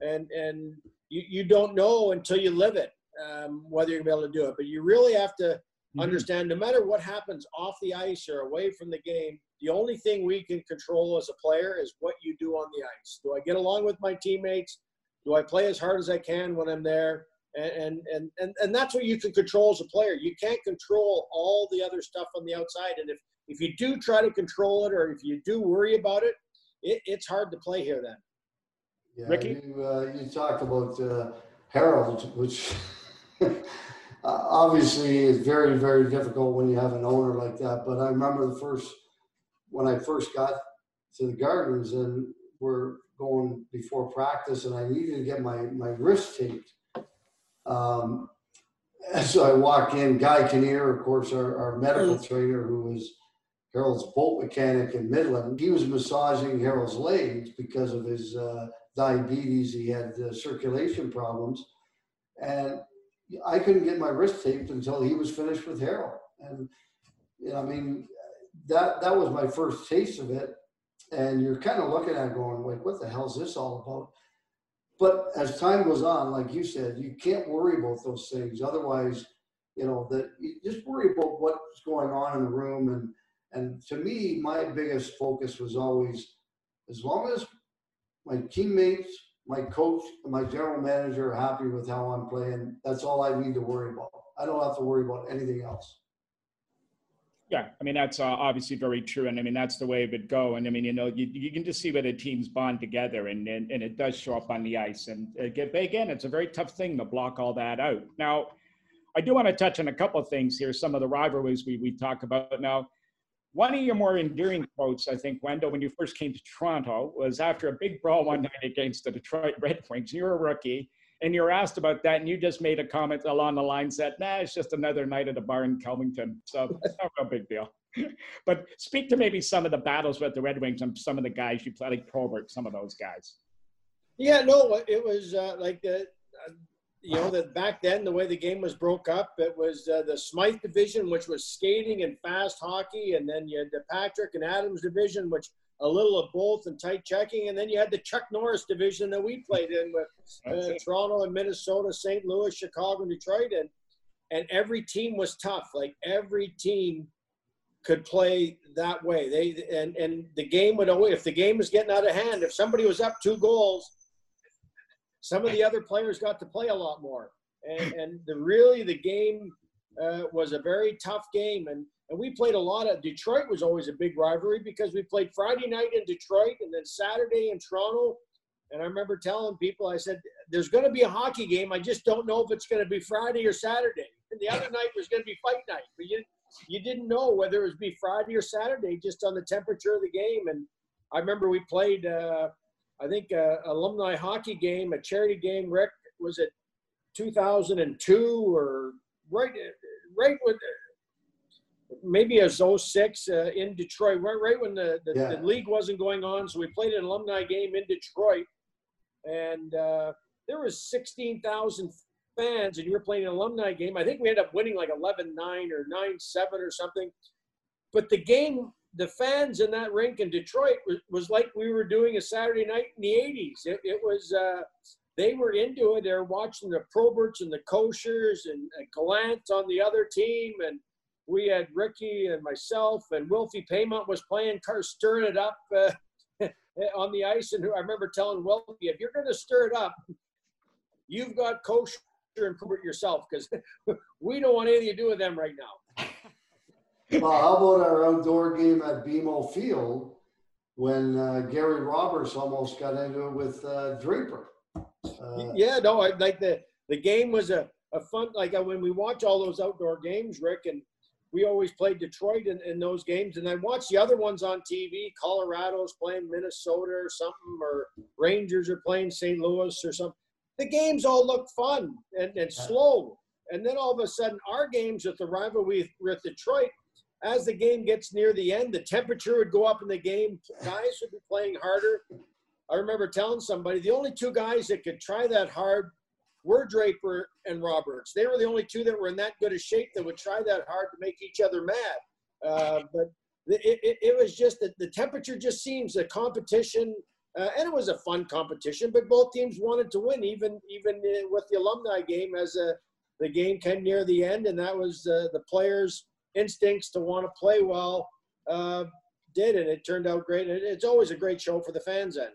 and and you, you don't know until you live it um, whether you're gonna be able to do it. But you really have to mm-hmm. understand, no matter what happens off the ice or away from the game, the only thing we can control as a player is what you do on the ice. Do I get along with my teammates? Do I play as hard as I can when I'm there? And, and and and that's what you can control as a player. You can't control all the other stuff on the outside. And if if you do try to control it, or if you do worry about it, it it's hard to play here then. Yeah, Ricky? You, uh, you talked about uh, Harold, which (laughs) obviously is very, very difficult when you have an owner like that. But I remember the first, when I first got to the Gardens and we're going before practice and I needed to get my, my wrist taped. Um, (laughs) so I walk in, Guy Kinnear, of course, our, our medical mm. trainer, who was Harold's bolt mechanic in Midland. He was massaging Harold's legs because of his uh, diabetes, he had uh, circulation problems, and I couldn't get my wrist taped until he was finished with Harold. And you know, I mean, that that was my first taste of it. And you're kind of looking at it going, like, what the hell is this all about? But as time goes on, like you said, you can't worry about those things. Otherwise, you know, that you just worry about what's going on in the room. And and to me, my biggest focus was always, as long as my teammates, my coach, and my general manager are happy with how I'm playing. That's all I need to worry about. I don't have to worry about anything else. Yeah, I mean that's uh, obviously very true, and I mean that's the way it would go. And I mean, you know, you, you can just see where the teams bond together, and and, and it does show up on the ice. And again, it's a very tough thing to block all that out. Now, I do want to touch on a couple of things here. Some of the rivalries we we talk about now. One of your more endearing quotes, I think, Wendel, when you first came to Toronto, was after a big brawl one night against the Detroit Red Wings. You were a rookie, and you were asked about that, and you just made a comment along the lines that, nah, it's just another night at a bar in Kelvington. So, (laughs) it's no big deal. (laughs) but speak to maybe some of the battles with the Red Wings and some of the guys you played, like Probert, some of those guys. Yeah, no, it was uh, like the, uh, you know that back then the way the game was broke up it was uh, the smythe division which was skating and fast hockey and then you had the patrick and adams division which a little of both and tight checking and then you had the chuck norris division that we played in with uh, toronto and minnesota st louis chicago and detroit and and every team was tough like every team could play that way they and and the game would always if the game was getting out of hand if somebody was up two goals some of the other players got to play a lot more. And, and the really the game uh, was a very tough game. And, and we played a lot of Detroit was always a big rivalry because we played Friday night in Detroit and then Saturday in Toronto. And I remember telling people, I said, there's going to be a hockey game. I just don't know if it's going to be Friday or Saturday. And the other night was going to be fight night. But you, you didn't know whether it was be Friday or Saturday just on the temperature of the game. And I remember we played uh, I think uh, alumni hockey game, a charity game. Rick was it 2002 or right, right when maybe was 06 uh, in Detroit, right, right when the, the, yeah. the, league wasn't going on. So we played an alumni game in Detroit, and uh, there was 16,000 fans, and you were playing an alumni game. I think we ended up winning like 11-9 or 9-7 or something. But the game the fans in that rink in Detroit was, was like we were doing a Saturday night in the 80s. It, it was, uh, they were into it. They're watching the Proberts and the Kocurs and, and Gallant on the other team. And we had Ricky and myself and Wilfie Paiement was playing, stirring it up uh, (laughs) on the ice. And I remember telling Wilfie, if you're going to stir it up, you've got Kocur and Probert yourself because (laughs) we don't want anything to do with them right now. well, how about our outdoor game at BMO Field when uh, Gary Roberts almost got into it with uh, Draper? Uh, yeah, no, I, like the the game was a, a fun like uh, when we watch all those outdoor games, Rick, and we always played Detroit in, in those games, and then watch the other ones on TV. Colorado's playing Minnesota or something, or Rangers are playing St. Louis or something. The games all look fun and, and slow, and then all of a sudden, our games with the rivalry with Detroit, as the game gets near the end, the temperature would go up in the game. Guys would be playing harder. I remember telling somebody the only two guys that could try that hard were Draper and Roberts. They were the only two that were in that good a shape that would try that hard to make each other mad. Uh, but it, it, it, was just that the temperature just seems the competition, uh, and it was a fun competition. But both teams wanted to win, even even with the alumni game as a, the game came near the end, and that was uh, the players' instincts to want to play well uh, did, and it turned out great. It's always a great show for the fans. Then.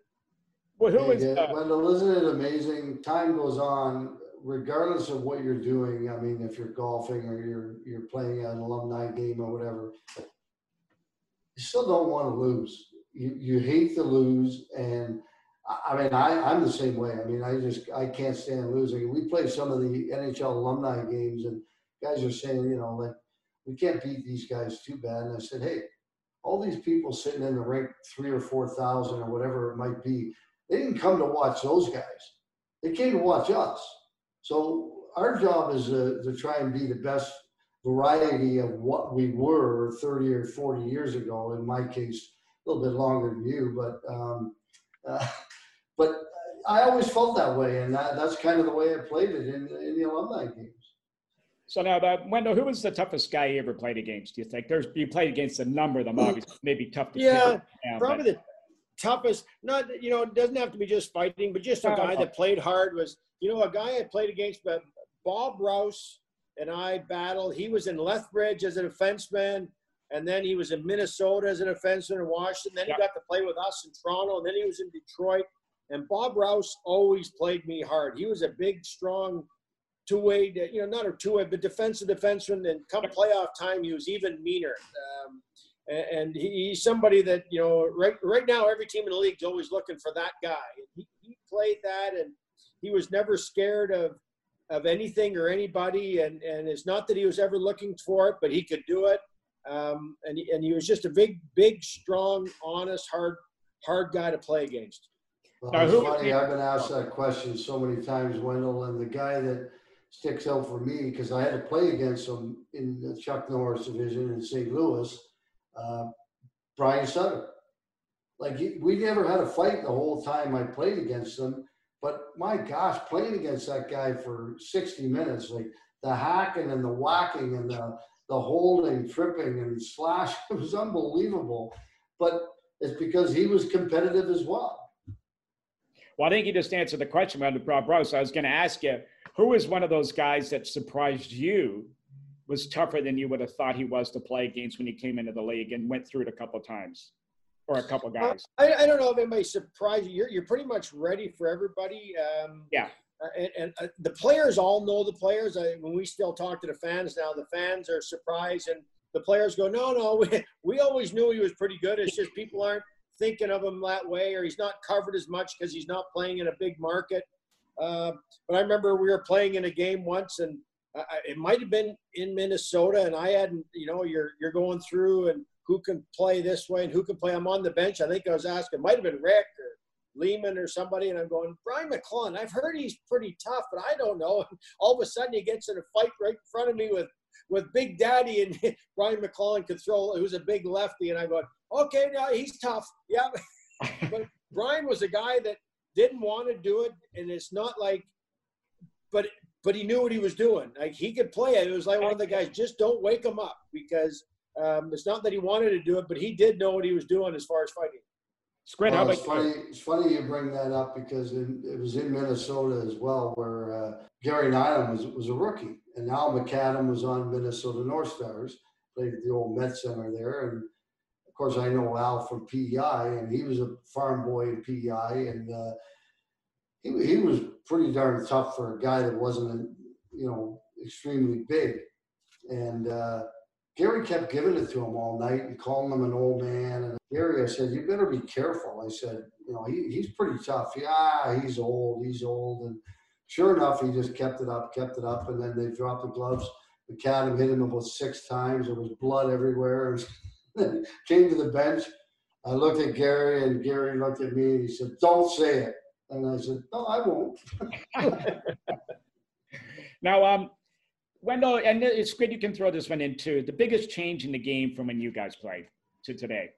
Well, who is uh, Wendel? Isn't it amazing? Time goes on, regardless of what you're doing. I mean, if you're golfing or you're you're playing an alumni game or whatever, you still don't want to lose. You you hate to lose, and I mean, I I'm the same way. I mean, I just I can't stand losing. We play some of the NHL alumni games, and guys are saying, you know, like we can't beat these guys too bad. And I said, hey, all these people sitting in the rink, three or four thousand or whatever it might be they didn't come to watch those guys. They came to watch us. So our job is to, to try and be the best variety of what we were 30 or 40 years ago. In my case, a little bit longer than you, but um, (laughs) uh, but I always felt that way, and that, that's kind of the way I played it in, in the alumni games. So now, that Wendel, who was the toughest guy you ever played against? Do you think there's you played against a number of them? Obviously, maybe tough to yeah, probably but. the toughest, not, you know, it doesn't have to be just fighting, but just a guy that played hard was, you know, a guy I played against, but Bob Rouse and I battled. He was in Lethbridge as a defenseman, and then he was in Minnesota as a defenseman in Washington. Then he got to play with us in Toronto, and then he was in Detroit. And Bob Rouse always played me hard. He was a big, strong, two-way, you know, not a two-way, but defensive defenseman. And come playoff time, he was even meaner. Um, and he's somebody that you know right right now every team in the league is always looking for that guy. He, he played that, and he was never scared of of anything or anybody. And and it's not that he was ever looking for it, but he could do it. Um, and he, and he was just a big, big, strong, honest, hard hard guy to play against. Well, now, it's funny. I've been asked that question so many times, Wendel, and the guy that sticks out for me because I had to play against him in the Chuck Norris division in St. Louis uh, Brian Sutter. Like we never had a fight the whole time I played against them, but my gosh, playing against that guy for 60 minutes, like the hacking and the whacking and the the holding, tripping and slash, (laughs) it was unbelievable. But it's because he was competitive as well. Well, I think you just answered the question about Bob Rouse. I was going to ask you, who was one of those guys that surprised you was tougher than you would have thought he was to play against when he came into the league and went through it a couple times or a couple guys? I, I don't know if anybody surprised you. You're, you're pretty much ready for everybody. Um, yeah. Uh, and, and uh, the players all know the players. I, when we still talk to the fans now, the fans are surprised and the players go, no, no, (laughs) we, we always knew he was pretty good. It's just people aren't thinking of him that way or he's not covered as much because he's not playing in a big market. Uh, but I remember we were playing in a game once and it might have been in Minnesota, and I hadn't. You know, you're you're going through and who can play this way and who can play. I'm on the bench. I think I was asking, might have been Rick or Leeman or somebody, and I'm going, Brian MacLellan. I've heard he's pretty tough, but I don't know. all of a sudden, he gets in a fight right in front of me with with Big Daddy, and (laughs) Brian MacLellan could throw. It was a big lefty, and I go, okay, now he's tough. Yeah, (laughs) but Brian was a guy that didn't want to do it, and it's not like, but but he knew what he was doing. Like he could play it. It was like one of the guys, just don't wake him up because um, it's not that he wanted to do it, but he did know what he was doing as far as fighting. Squid, well, it's funny. It's funny you bring that up because in, it was in Minnesota as well, where uh, Gary Nylund was was a rookie, and Al McAdam was on Minnesota North Stars, played at the old Met Center there, and of course I know Al from PEI, and he was a farm boy in PEI, and uh, he he was pretty darn tough for a guy that wasn't, you know, extremely big, and. Uh, Gary kept giving it to him all night and calling him an old man. And Gary, I said, you better be careful. I said, you know, he, he's pretty tough. Yeah, he's old, he's old. And sure enough, he just kept it up, kept it up. And then they dropped the gloves. McAdam hit him about six times. There was blood everywhere. (laughs) Came to the bench. I looked at Gary, and Gary looked at me, and he said, "Don't say it." And I said, "No, I won't." (laughs) now, um, Wendel, and it's good you can throw this one in too. The biggest change in the game from when you guys played to today.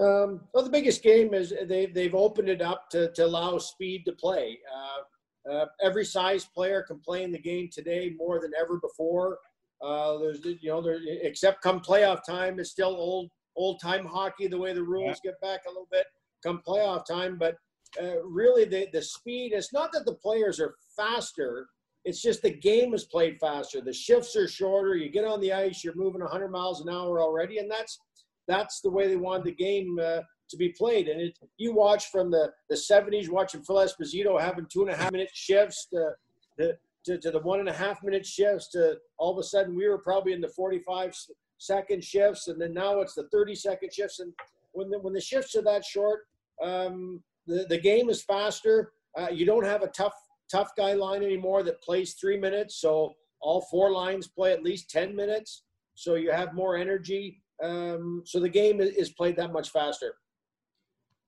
Um, well, the biggest game is they they've opened it up to, to allow speed to play. Uh, uh, every size player can play in the game today more than ever before. Uh, there's you know there except come playoff time, it's still old old time hockey the way the rules yeah. get back a little bit come playoff time. But uh, really, the the speed. It's not that the players are faster it's just the game is played faster. The shifts are shorter. You get on the ice, you're moving 100 miles an hour already, and that's that's the way they wanted the game uh, to be played. And it, you watch from the, the 70s, watching Phil Esposito having two and a half minute shifts to, to, to, to the one and a half minute shifts to all of a sudden we were probably in the 45 second shifts, and then now it's the 30 second shifts. And when the, when the shifts are that short, um, the, the game is faster. Uh, you don't have a tough tough guy line anymore that plays three minutes. So all four lines play at least 10 minutes. So you have more energy. Um, so the game is played that much faster.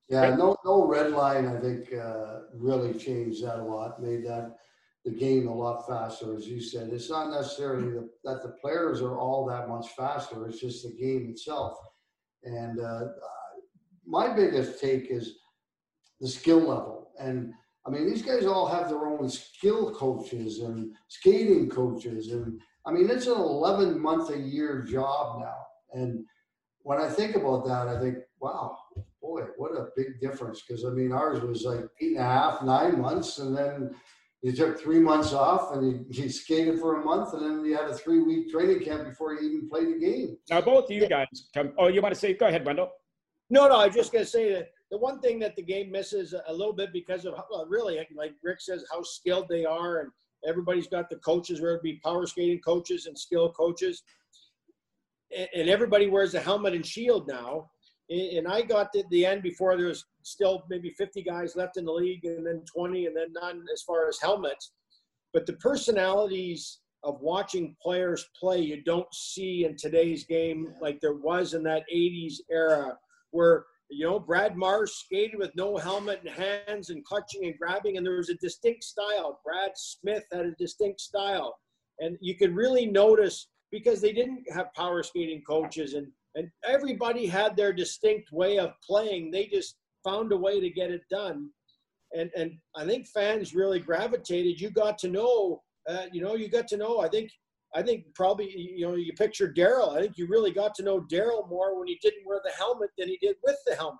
Yeah, no, no red line. I think uh, really changed that a lot. Made that the game a lot faster, as you said. It's not necessarily the, that the players are all that much faster. It's just the game itself. And uh, my biggest take is the skill level. And I mean, these guys all have their own skill coaches and skating coaches. And I mean, it's an 11 month a year job now. And when I think about that, I think, wow, boy, what a big difference. Because I mean, ours was like eight and a half, nine months. And then you took three months off and you, (laughs) you skated for a month. And then you had a three week training camp before you even played the game. Now, both of you guys come. Oh, you want to say, go ahead, Wendel. No, no, I was just going to say that the one thing that the game misses a little bit because of well, really like Rick says how skilled they are and everybody's got the coaches whether it be power skating coaches and skill coaches. And everybody wears a helmet and shield now. And I got to the end before there was still maybe 50 guys left in the league and then 20 and then none as far as helmets. But the personalities of watching players play you don't see in today's game like there was in that 80s era where you know, Brad Marsh skated with no helmet and hands and clutching and grabbing, and there was a distinct style. Brad Smith had a distinct style. And you could really notice because they didn't have power skating coaches and, and everybody had their distinct way of playing. They just found a way to get it done. And, and I think fans really gravitated. You got to know, uh, you know, you got to know, I think I think probably you know you picture Daryl. I think you really got to know Daryl more when he didn't wear the helmet than he did with the helmet.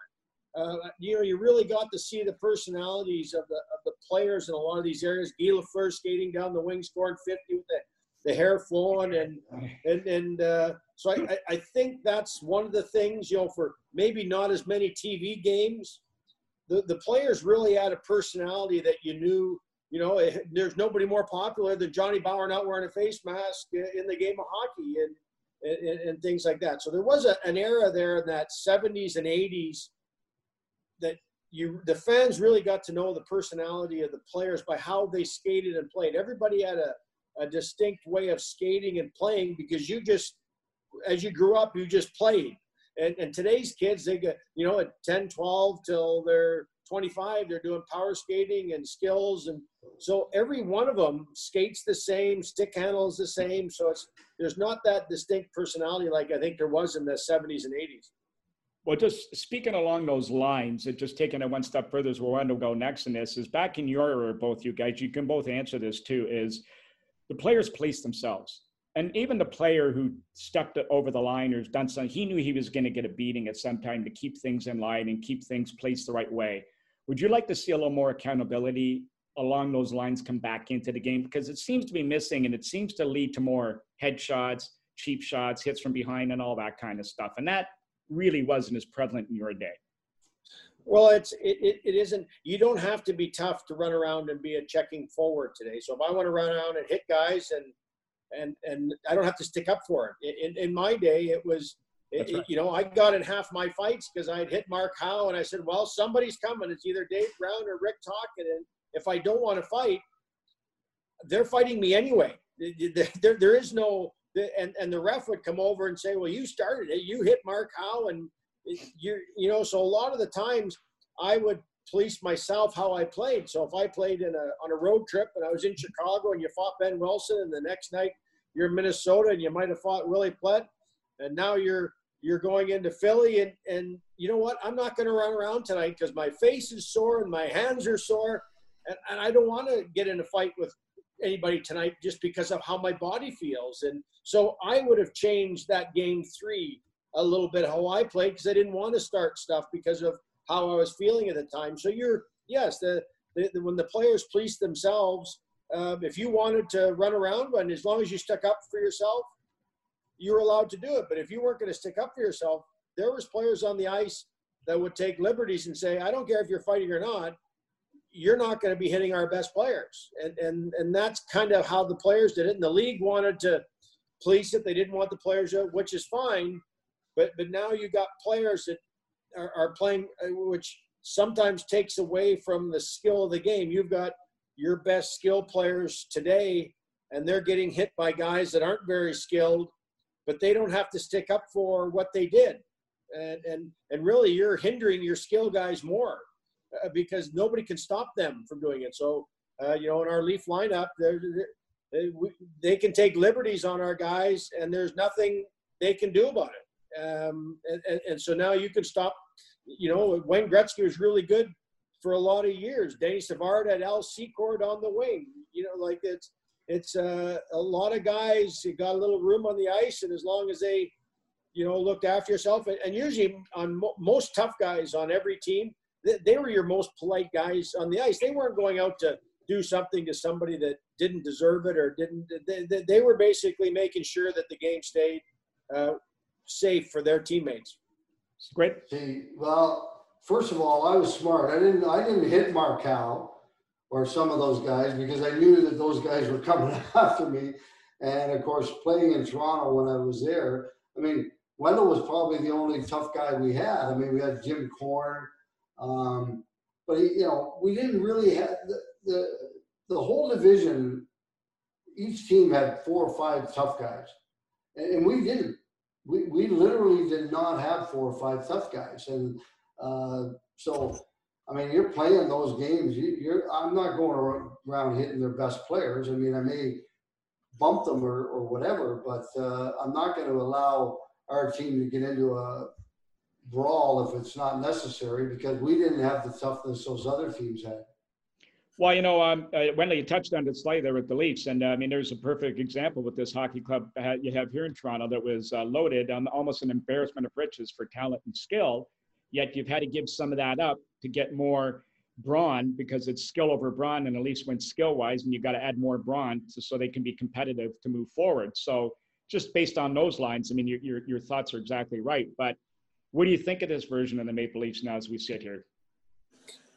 Uh, you know, you really got to see the personalities of the of the players in a lot of these areas. Guy first skating down the wing, scoring 50 with the, the hair flowing, and and and uh, so I, I think that's one of the things. You know, for maybe not as many TV games, the the players really had a personality that you knew you know, eh, there's nobody more popular than Johnny Bower not wearing a face mask in the game of hockey and and, and things like that. So there was a, an era there in that 70s and 80s that you the fans really got to know the personality of the players by how they skated and played. Everybody had a, a distinct way of skating and playing because you just as you grew up, you just played. And, and today's kids, they get, you know, at 10, 12 till they're 25, they're doing power skating and skills. And so every one of them skates the same, stick handles the same. So it's, there's not that distinct personality like I think there was in the 70s and 80s. Well, just speaking along those lines, and just taking it one step further as we're going to go next in this is back in your era, both you guys, you can both answer this too, is the players police themselves. And even the player who stepped over the line or done something, he knew he was going to get a beating at some time to keep things in line and keep things placed the right way. Would you like to see a little more accountability along those lines come back into the game? Because it seems to be missing and it seems to lead to more headshots, cheap shots, hits from behind, and all that kind of stuff. And that really wasn't as prevalent in your day. Well, it's it, it, it isn't. You don't have to be tough to run around and be a checking forward today. So if I want to run around and hit guys and and and I don't have to stick up for it. In, in my day, it was it, right. you know I got in half my fights because I'd hit Mark Howe and I said, well, somebody's coming. It's either Dave Brown or Rick Tocchet, and if I don't want to fight, they're fighting me anyway. There, there is no and and the ref would come over and say, well, you started it. You hit Mark Howe and you you know so a lot of the times I would police myself how I played. So if I played in a on a road trip and I was in Chicago and you fought Behn Wilson and the next night you're in Minnesota and you might have fought Willie Plett and now you're you're going into Philly and and you know what? I'm not going to run around tonight because my face is sore and my hands are sore and, and I don't want to get in a fight with anybody tonight just because of how my body feels. And so I would have changed that game three a little bit how I played because I didn't want to start stuff because of how I was feeling at the time. So you're yes, the, the, the when the players police themselves, um, if you wanted to run around, and as long as you stuck up for yourself, you were allowed to do it. But if you weren't going to stick up for yourself, there was players on the ice that would take liberties and say, "I don't care if you're fighting or not." You're not going to be hitting our best players, and and and that's kind of how the players did it. And the league wanted to police it; they didn't want the players, which is fine but but now you got players that are, are playing, uh, which sometimes takes away from the skill of the game. You've got your best skill players today, and they're getting hit by guys that aren't very skilled, but they don't have to stick up for what they did. And and and really, you're hindering your skill guys more uh, because nobody can stop them from doing it. So uh, you know, in our Leaf lineup, they're, they're, they, they can take liberties on our guys, and there's nothing they can do about it. Um, and, and, and, so now you can stop. You know, Wayne Gretzky was really good for a lot of years. Danny Savard had Al Secord on the wing. You know, like it's it's uh, a lot of guys. You got a little room on the ice, and as long as they, you know, looked after yourself, and, and usually on mo- most tough guys on every team, they, they were your most polite guys on the ice. They weren't going out to do something to somebody that didn't deserve it or didn't. They, they were basically making sure that the game stayed uh, safe for their teammates. Great. See, well, first of all, I was smart. I didn't I didn't hit Mark Howe or some of those guys because I knew that those guys were (laughs) coming after me. And of course, playing in Toronto when I was there, I mean, Wendel was probably the only tough guy we had. I mean, we had Jim Korn, um, but he, you know, we didn't really have the, the the whole division. Each team had four or five tough guys, and, and we didn't we, we literally did not have four or five tough guys. And uh, so, I mean, you're playing those games. You, are I'm not going around hitting their best players. I mean, I may bump them or, or whatever, but uh, I'm not going to allow our team to get into a brawl if it's not necessary because we didn't have the toughness those other teams had. Well, you know, um, uh, Wendel, you touched on it slightly there with the Leafs, and uh, I mean, there's a perfect example with this hockey club you have here in Toronto that was uh, loaded, um, almost an embarrassment of riches for talent and skill. Yet you've had to give some of that up to get more brawn because it's skill over brawn, and at least went skill wise, and you've got to add more brawn to, so they can be competitive to move forward. So, just based on those lines, I mean, your, your, your thoughts are exactly right. But what do you think of this version of the Maple Leafs now as we sit here?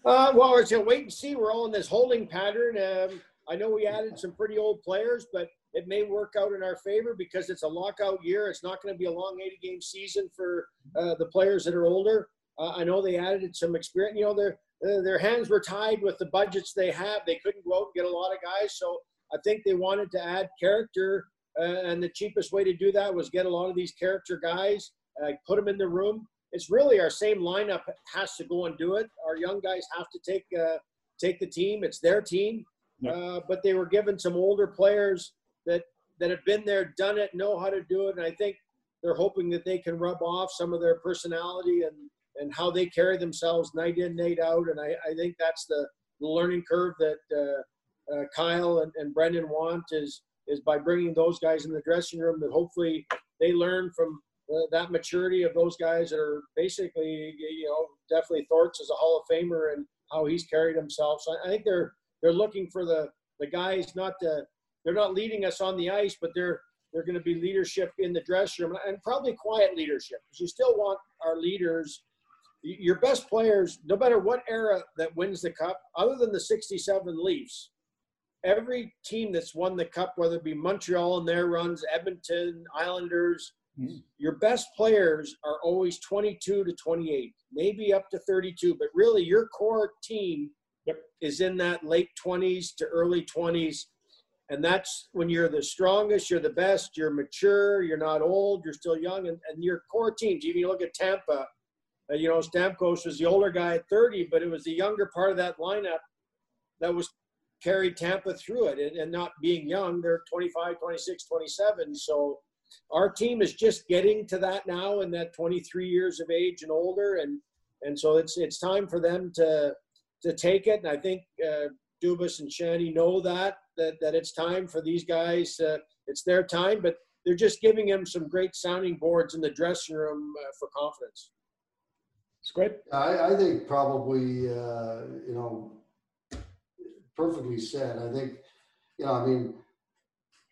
Uh, well, it's a wait and see. We're all in this holding pattern. Um, I know we added some pretty old players, but it may work out in our favor because it's a lockout year. It's not going to be a long 80 game season for uh, the players that are older. Uh, I know they added some experience. You know, their uh, their hands were tied with the budgets they have. They couldn't go out and get a lot of guys, so I think they wanted to add character, uh, and the cheapest way to do that was get a lot of these character guys, uh, put them in the room, it's really our same lineup has to go and do it. Our young guys have to take uh, take the team. It's their team, uh, but they were given some older players that that have been there, done it, know how to do it, and I think they're hoping that they can rub off some of their personality and and how they carry themselves night in, night out. And I, I think that's the, learning curve that uh, uh, Kyle and, and Brendan want is is by bringing those guys in the dressing room that hopefully they learn from uh, that maturity of those guys that are basically, you know, definitely Thornton is a Hall of Famer and how he's carried himself. So I think they're they're looking for the the guys not to they're not leading us on the ice, but they're They're going to be leadership in the dressing room and probably quiet leadership because you still want our leaders, your best players, no matter what era that wins the cup, other than the 67 Leafs, every team that's won the cup, whether it be Montreal and their runs, Edmonton, Islanders, mm-hmm. your best players are always 22 to 28, maybe up to 32, but really your core team is in that late 20s to early 20s and that's when you're the strongest, you're the best, you're mature, you're not old, you're still young, and, and your core teams. Even you look at Tampa, uh, you know, Stamkos was the older guy at 30, but it was the younger part of that lineup that was carried Tampa through it. And, and not being young, they're 25, 26, 27. So our team is just getting to that now, in that 23 years of age and older, and and so it's it's time for them to to take it. And I think uh, Dubas and Shanny know that that that it's time for these guys. Uh, it's their time, but they're just giving him some great sounding boards in the dressing room uh, for confidence. It's great. I, I think probably uh, you know perfectly said. I think you know. I mean,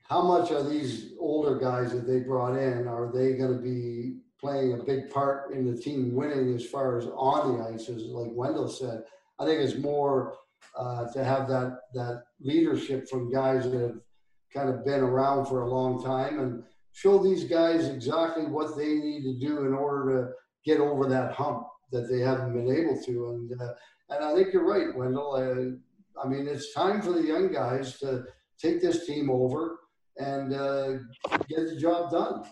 how much are these older guys that they brought in? Are they going to be playing a big part in the team winning as far as on the ice, as like Wendel said? I think it's more uh, to have that that leadership from guys that have kind of been around for a long time and show these guys exactly what they need to do in order to get over that hump that they haven't been able to. And uh, and I think you're right, Wendel. Uh, I mean, it's time for the young guys to take this team over and uh, get the job done.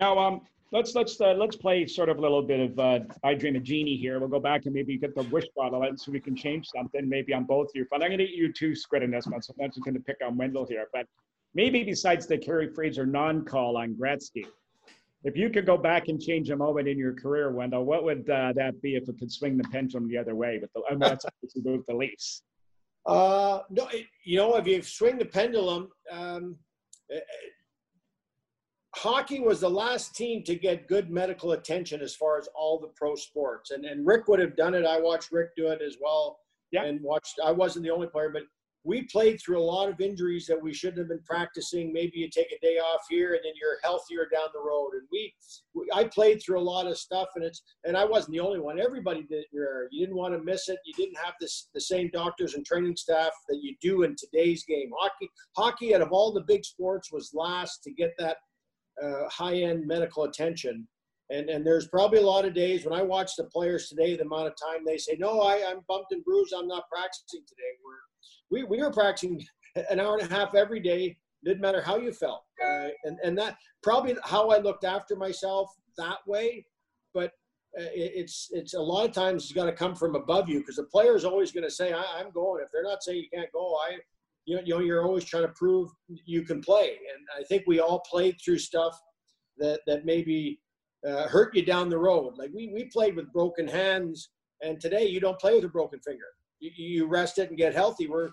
Now, um, let's let's uh, let's play sort of a little bit of uh, I Dream of Jeannie here. We'll go back and maybe get the wish bottle out so we can change something maybe on both of you. But I'm going to get you two squid in this one, so I'm just going to pick on Wendel here. But maybe besides the Kerry Fraser non-call on Gretzky, if you could go back and change a moment in your career, Wendel, what would uh, that be if it could swing the pendulum the other way? With the I mean, that's obviously with the Leafs. Uh, no, it, you know, if you swing the pendulum, um, hockey was the last team to get good medical attention as far as all the pro sports. And, and Rick would have done it. I watched Rick do it as well. Yeah. And watched, I wasn't the only player, but we played through a lot of injuries that we shouldn't have been practicing. Maybe you take a day off here and then you're healthier down the road. And we, we I played through a lot of stuff and it's, and I wasn't the only one. Everybody did you didn't want to miss it. You didn't have this, the same doctors and training staff that you do in today's game. Hockey, hockey out of all the big sports was last to get that uh, high-end medical attention. And, and there's probably a lot of days when I watch the players today, the amount of time they say, no, I, I'm bumped and bruised. I'm not practicing today. We're, we, we were practicing an hour and a half every day. Didn't matter how you felt. Uh, and, and that probably how I looked after myself that way. But uh, it, it's, it's a lot of times it's got to come from above you because the player is always going to say, I, I'm going. If they're not saying you can't go, I, you know, you're always trying to prove you can play. And I think we all played through stuff that, that maybe uh, hurt you down the road. Like we, we played with broken hands, and today you don't play with a broken finger. You, you rest it and get healthy. We're,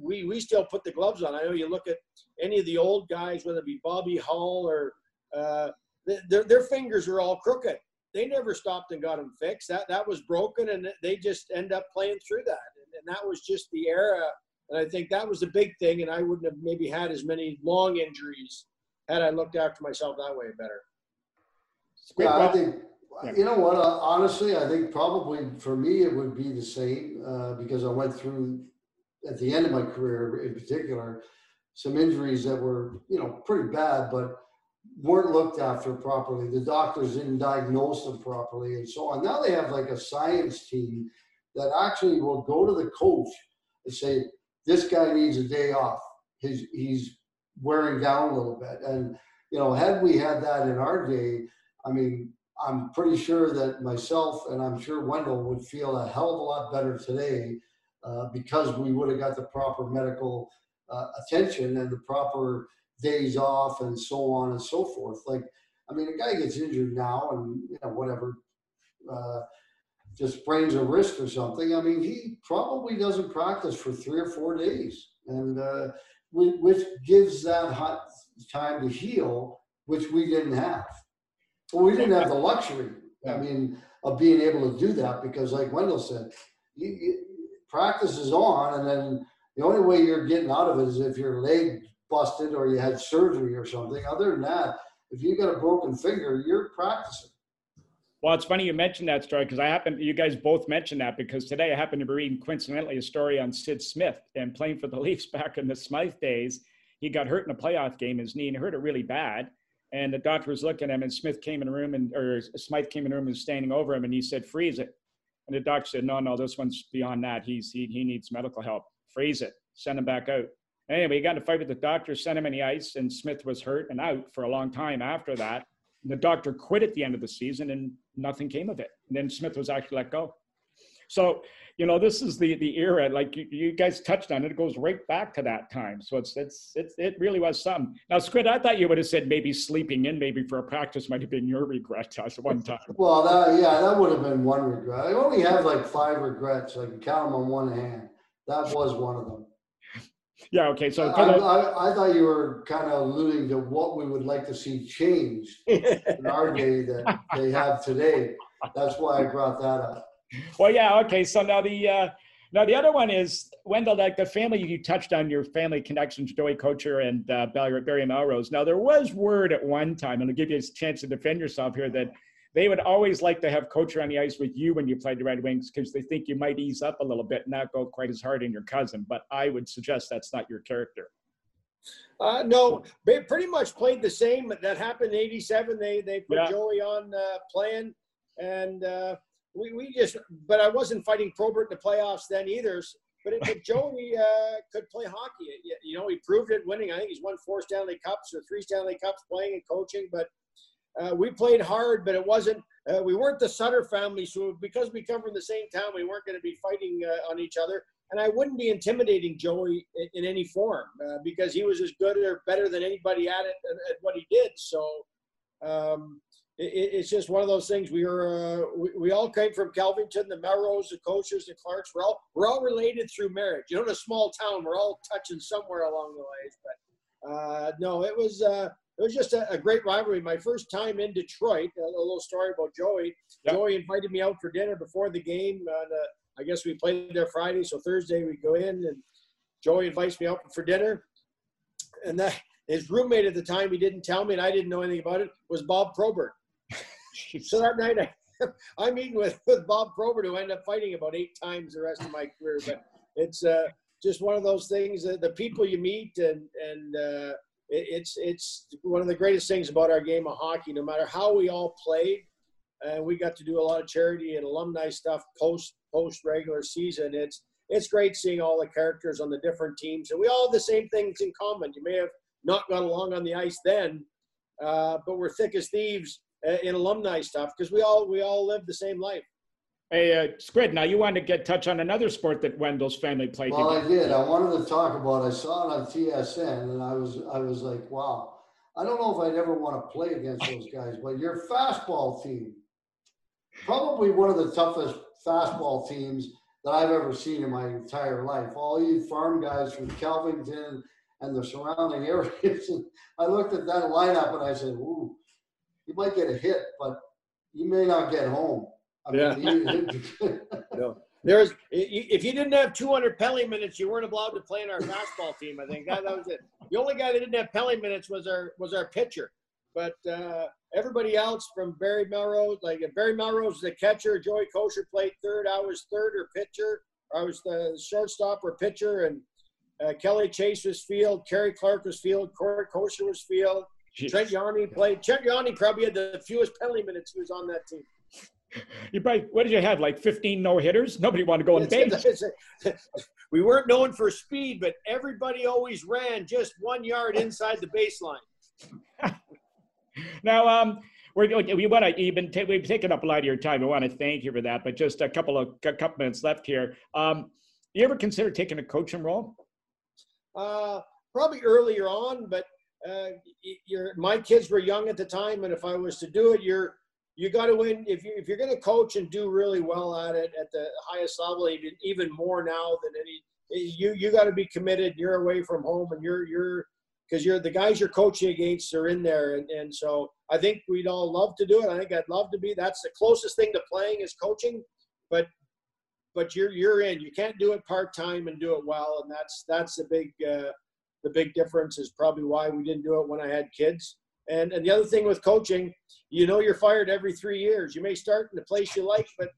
we, we still put the gloves on. I know you look at any of the old guys, whether it be Bobby Hull or uh, their, their fingers are all crooked. They never stopped and got them fixed. That, that was broken, and they just end up playing through that. And, and that was just the era and I think that was the big thing. And I wouldn't have maybe had as many long injuries had I looked after myself that way better. Yeah, I think, you know what, uh, honestly, I think probably for me, it would be the same uh, because I went through at the end of my career in particular, some injuries that were, you know, pretty bad, but weren't looked after properly. The doctors didn't diagnose them properly and so on. Now they have like a science team that actually will go to the coach and say, this guy needs a day off. He's he's wearing down a little bit. And you know, had we had that in our day, I mean, I'm pretty sure that myself and I'm sure Wendel would feel a hell of a lot better today uh, because we would have got the proper medical uh, attention and the proper days off and so on and so forth. Like, I mean, a guy gets injured now and you know whatever. Uh, just sprains a wrist or something, I mean, he probably doesn't practice for three or four days, and uh, which gives that hot time to heal, which we didn't have. Well, we didn't have the luxury. I mean, of being able to do that because, like Wendel said, you, you, practice is on, and then the only way you're getting out of it is if your leg busted or you had surgery or something. Other than that, if you got a broken finger, you're practicing. Well, it's funny you mentioned that story because I happen you guys both mentioned that because today I happened to be reading coincidentally a story on Sid Smith and playing for the (laughs) Leafs back in the Smythe days. He got hurt in a playoff game, his knee, and hurt it really bad. And the doctor was looking at him, and Smith came in the room, and or Smythe came in the room and was standing over him, and he said, "Freeze it." And the doctor said, "No, no, this one's beyond that. He's he, he needs medical help. Freeze it. Send him back out." Anyway, he got in a fight with the doctor, sent him in the ice, and Smith was hurt and out for a long time after that. The doctor quit at the end of the season, and nothing came of it. And then Smith was actually let go. So, you know, this is the the era. Like you, you guys touched on it. It goes right back to that time. So it's it's it's it really was something. Now, Squid, I thought you would have said maybe sleeping in, maybe for a practice might have been your regret at one time. (laughs) Well, that, yeah, that would have been one regret. I only have like five regrets. I can count them on one hand. That was one of them. Yeah. Okay. So I, I, I, thought you were kind of alluding to what we would like to see changed (laughs) in our day that they have today. That's why I brought that up. Well, yeah. Okay. So now the uh, now the other one is Wendel. Like the family you touched on your family connections, Joey Kocur and uh, Barry, Barry Melrose. Now there was word at one time, and I'll give you a chance to defend yourself here that they would always like to have Kocur on the ice with you when you played the Red Wings because they think you might ease up a little bit and not go quite as hard in your cousin. But I would suggest that's not your character. Uh, no, they pretty much played the same. That happened in '87. They they put yeah. Joey on uh, playing, and uh, we we just. But I wasn't fighting Probert in the playoffs then either. But, it, but (laughs) Joey uh, could play hockey. You, you know, he proved it winning. I think he's won four Stanley Cups or three Stanley Cups playing and coaching. But uh, we played hard, but it wasn't. Uh, we weren't the Sutter family, so because we come from the same town, we weren't going to be fighting uh, on each other. And I wouldn't be intimidating Joey in, in any form uh, because he was as good or better than anybody at it at, what he did. So um, it, it's just one of those things. We were uh, we, we, all came from Kelvington, the Melrose, the Kocurs, the Clarks. We're all we're all related through marriage. You know, in a small town, we're all touching somewhere along the ways. But uh, no, it was it was just a, a, great rivalry. My first time in Detroit. A, a little story about Joey. Yep. Joey invited me out for dinner before the game. And, uh, I guess we played there Friday, so Thursday we go in, and Joey invites me out for dinner. And that his roommate at the time, he didn't tell me, and I didn't know anything about it, was Bob Probert. So that night, I, (laughs) I'm eating with, with Bob Probert, who I ended up fighting about eight times the rest of my career. But it's uh, just one of those things that the people you meet and and uh, it's it's one of the greatest things about our game of hockey. No matter how we all played, and we got to do a lot of charity and alumni stuff post post regular season. It's it's great seeing all the characters on the different teams, and we all have the same things in common. You may have not got along on the ice then, uh, but we're thick as thieves uh, in alumni stuff because we all we all live the same life. Hey, uh, Squid, now you wanted to get touch on another sport that Wendel's family played. Well, together. I did. I wanted to talk about. I saw it on TSN, and I was I was like, wow. I don't know if I'd ever want to play against those guys, but your fastball team, probably one of the toughest fastball teams that I've ever seen in my entire life. All you farm guys from Kelvington and the surrounding (laughs) areas. I looked at that lineup and I said, ooh, you might get a hit, but you may not get home. I yeah. Mean, (laughs) no. There's if you didn't have 200 penalty minutes, you weren't allowed to play in our fastball team. I think that, that was it. The only guy that didn't have penalty minutes was our was our pitcher. But uh, everybody else from Barry Melrose, like Barry Melrose, the catcher, Joey Kocur played third. I was third or pitcher. I was the shortstop or pitcher, and uh, Kelly Chase was field. Kerry Clark was field. Kory Kocur was field. Trent Yawney played. Trent Yawney probably had the fewest penalty minutes. He was on that team. (laughs) You probably what did you have like 15 no hitters? Nobody wanted to go on base. (laughs) we weren't known for speed, but everybody always ran just one yard inside the baseline. (laughs) now, um, we're we want to even t- we've taken up a lot of your time. I want to thank you for that, but just a couple of a couple minutes left here. Um, you ever consider taking a coaching role? Uh, probably earlier on, but uh, your my kids were young at the time, and if I was to do it, you're you got to win if you if you're going to coach and do really well at it at the highest level, even even more now than any. You you got to be committed. You're away from home, and you're you're because you're the guys you're coaching against are in there, and, and so I think we'd all love to do it. I think I'd love to be. That's the closest thing to playing is coaching, but but you're you're in. You can't do it part time and do it well, and that's that's the big uh, the big difference is probably why we didn't do it when I had kids. And and the other thing with coaching, you know, you're fired every three years. You may start in the place you like, but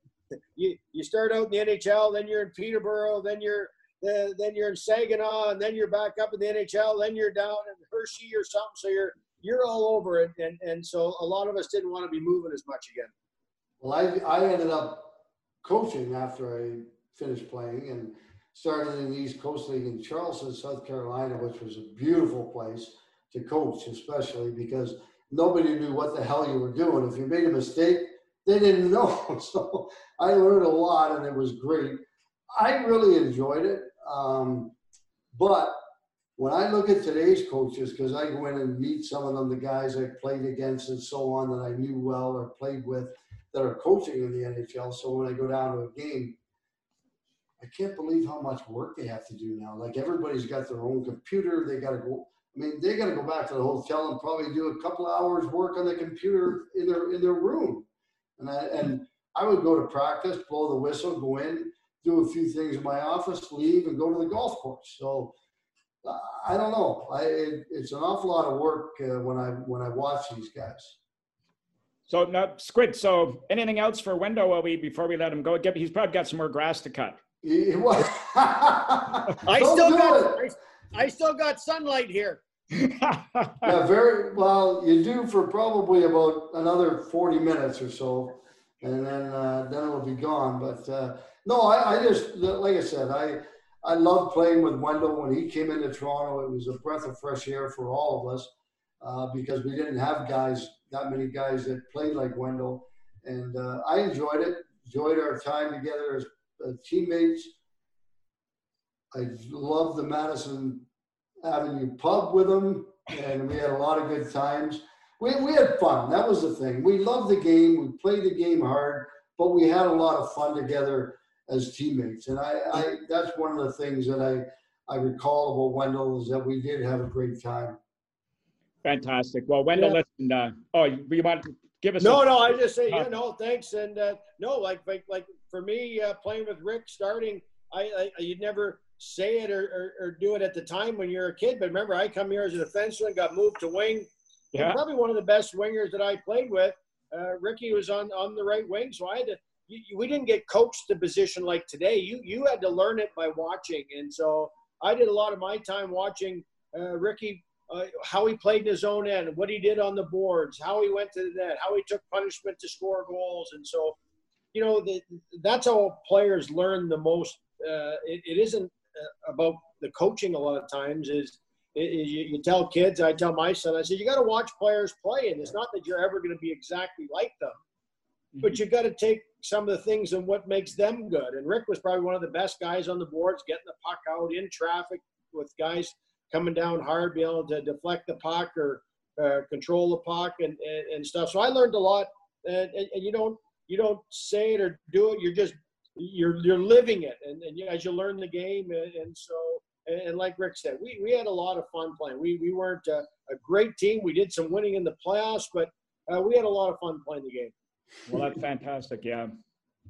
you you start out in the NHL, then you're in Peterborough, then you're uh, then you're in Saginaw, and then you're back up in the NHL, then you're down in Hershey or something. So you're you're all over it, and and so a lot of us didn't want to be moving as much again. Well, I I ended up coaching after I finished playing and started in the East Coast League in Charleston, South Carolina, which was a beautiful place to coach, especially because nobody knew what the hell you were doing. If you made a mistake, they didn't (laughs) know. So I learned a lot and it was great. I really enjoyed it. Um, but when I look at today's coaches, because I go in and meet some of them, the guys I played against and so on that I knew well or played with that are coaching in the NHL. So when I go down to a game, I can't believe how much work they have to do now. Like everybody's got their own computer. They got to go. I mean, they got to go back to the hotel and probably do a couple hours work on the computer in their in their room. And I and I would go to practice, blow the whistle, go in, do a few things in my office, leave, and go to the golf course. So I don't know. I it, it's an awful lot of work uh, when I when I watch these guys. So now, Squid. So anything else for Wendel while we before we let him go? He's probably got some more grass to cut. He, was. I still got I, I, still got sunlight here. (laughs) yeah, very well. You do for probably about another forty minutes or so, and then uh, then it'll be gone. But uh, no, I, I just like I said, I I loved playing with Wendel when he came into Toronto. It was a breath of fresh air for all of us uh, because we didn't have guys that many guys that played like Wendel, and uh, I enjoyed it. Enjoyed our time together as teammates. I loved the Madison Avenue pub with them, and we had a lot of good times. We, we had fun. That was the thing. We loved the game. We played the game hard, but we had a lot of fun together as teammates. And I, I that's one of the things that I, I recall about Wendel is that we did have a great time. Fantastic. Well, Wendel, yeah. listen. Uh, oh, you want to give us? No, a, no. I just say, yeah, no, thanks, and uh, no, like, like, like for me, uh, playing with Rick, starting, I, I you'd never say it or, or, or, do it at the time when you're a kid. But remember, I come here as a defenseman, got moved to wing. Yeah. Probably one of the best wingers that I played with. Uh, Ricky was on on the right wing, so I had to. You, we didn't get coached the position like today. You you had to learn it by watching, and so I did a lot of my time watching uh, Ricky uh, how he played in his own end, what he did on the boards, how he went to the net, how he took punishment to score goals, and so you know the, that's how players learn the most. Uh, it, it isn't uh, about the coaching a lot of times. Is, is you, you, tell kids, I tell my son, I said you got to watch players play, and it's not that you're ever going to be exactly like them, mm-hmm. but you got to take some of the things and what makes them good. And Rick was probably one of the best guys on the boards, getting the puck out in traffic with guys coming down hard, being able to deflect the puck or uh, control the puck and, and, and, stuff. So I learned a lot. And, and, and, you don't you don't say it or do it. You're just you're you're living it, and, and as you learn the game, and, and so and, like Rick said, we, we had a lot of fun playing. We we weren't a, a great team. We did some winning in the playoffs, but uh, we had a lot of fun playing the game. Well, that's fantastic. Yeah.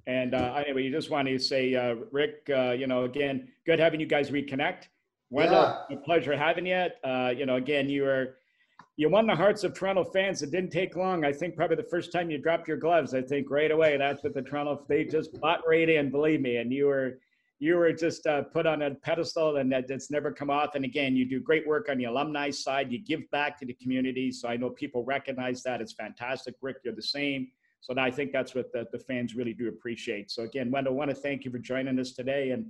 And uh, anyway, you just want to say, uh, Rick, uh, you know, again, good having you guys reconnect. Wendel, yeah. a pleasure having you. Uh, you know, again, you were you won the hearts of Toronto fans. It didn't take long. I think probably the first time you dropped your gloves, I think right away that's what the Toronto they just bought right in. Believe me, and you were you were just uh, put on a pedestal, and that it's never come off. And again, you do great work on the alumni side. You give back to the community, so I know people recognize that. It's fantastic, Rick. You're the same. So I think that's what the, the fans really do appreciate. So again, Wendel, I want to thank you for joining us today and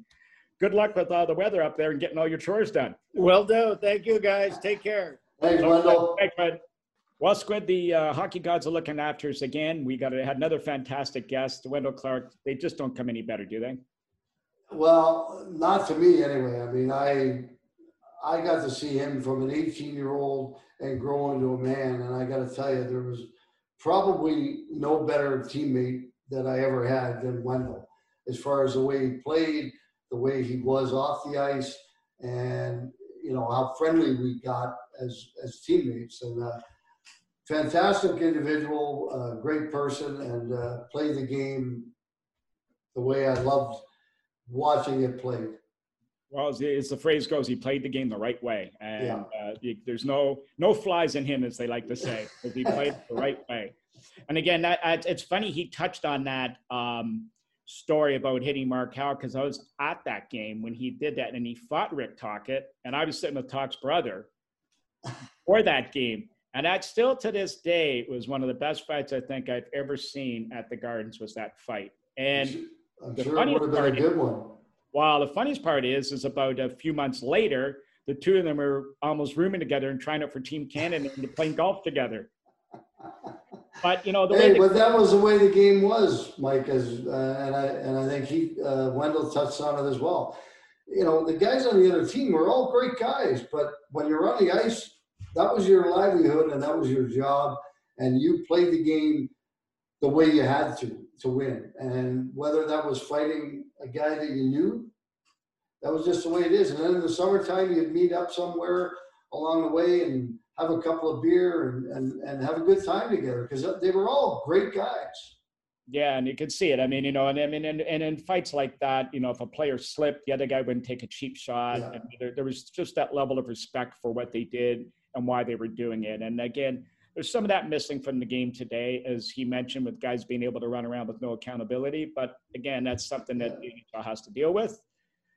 good luck with all the weather up there and getting all your chores done. Well done. Thank you, guys. Take care. Thanks, Wendel. Thanks, Fred. Well, Squid, the uh, hockey gods are looking after us again. We got had another fantastic guest, Wendel Clark. They just don't come any better, do they? Well, not to me anyway. I mean, I I got to see him from an 18 year old and grow into a man, and I got to tell you, there was probably no better teammate that I ever had than Wendel, as far as the way he played, the way he was off the ice, and you know how friendly we got as as teammates. And uh, fantastic individual, uh, great person, and uh, played the game the way I loved watching it played. Well, as, as the phrase goes, he played the game the right way, and yeah. uh, there's no no flies in him, as they like to say, because he (laughs) played the right way. And again, that it's funny he touched on that um, story about hitting Mark Howe because I was at that game when he did that, and he fought Rick Tocchet and I was sitting with Tocchet's brother (laughs) for that game. And that still to this day was one of the best fights I think I've ever seen at the Gardens was that fight. And I'm the sure it would have been a good one. Well, the funniest part is, is about a few months later, the two of them are almost rooming together and trying out for Team Canada and playing golf together. (laughs) But you know, the hey, but that was the way the game was, Mike. As uh, and I and I think he uh, Wendel touched on it as well. You know, the guys on the other team were all great guys, but when you're on the ice, that was your livelihood and that was your job, and you played the game the way you had to to win. And whether that was fighting a guy that you knew, that was just the way it is. And then in the summertime, you'd meet up somewhere along the way and have a couple of beer and, and, and have a good time together because uh, they were all great guys. Yeah, and you could see it. I mean, you know, and I mean, and, and in fights like that, you know, if a player slipped, the other guy wouldn't take a cheap shot. Yeah. And there, there was just that level of respect for what they did and why they were doing it. And again, there's some of that missing from the game today, as he mentioned, with guys being able to run around with no accountability. But again, that's something that Utah has to deal with.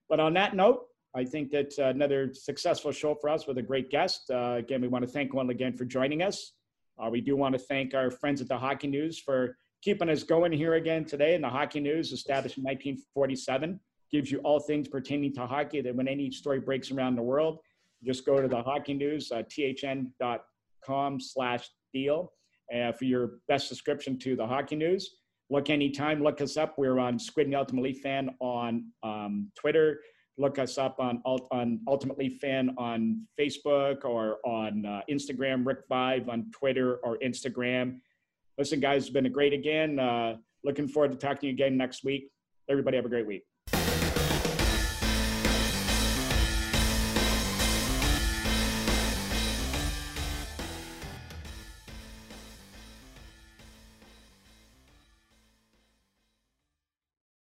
But on that note, I think that uh, another successful show for us with a great guest. Uh, again, we want to thank one again for joining us. Uh, we do want to thank our friends at the Hockey News for keeping us going here again today. And the Hockey News, established in 1947, gives you all things pertaining to hockey. That when any story breaks around the world, just go to the Hockey News, uh, thn.com slash deal uh, for your best subscription to the Hockey News. Look anytime, look us up. We're on Squid and Ultimate Leaf Fan on um, Twitter. Look us up on, on Ultimate Leaf Fan on Facebook or on uh, Instagram, Rick Vaive on Twitter or Instagram. Listen, guys, it's been a great again. Uh, looking forward to talking to you again next week. Everybody have a great week.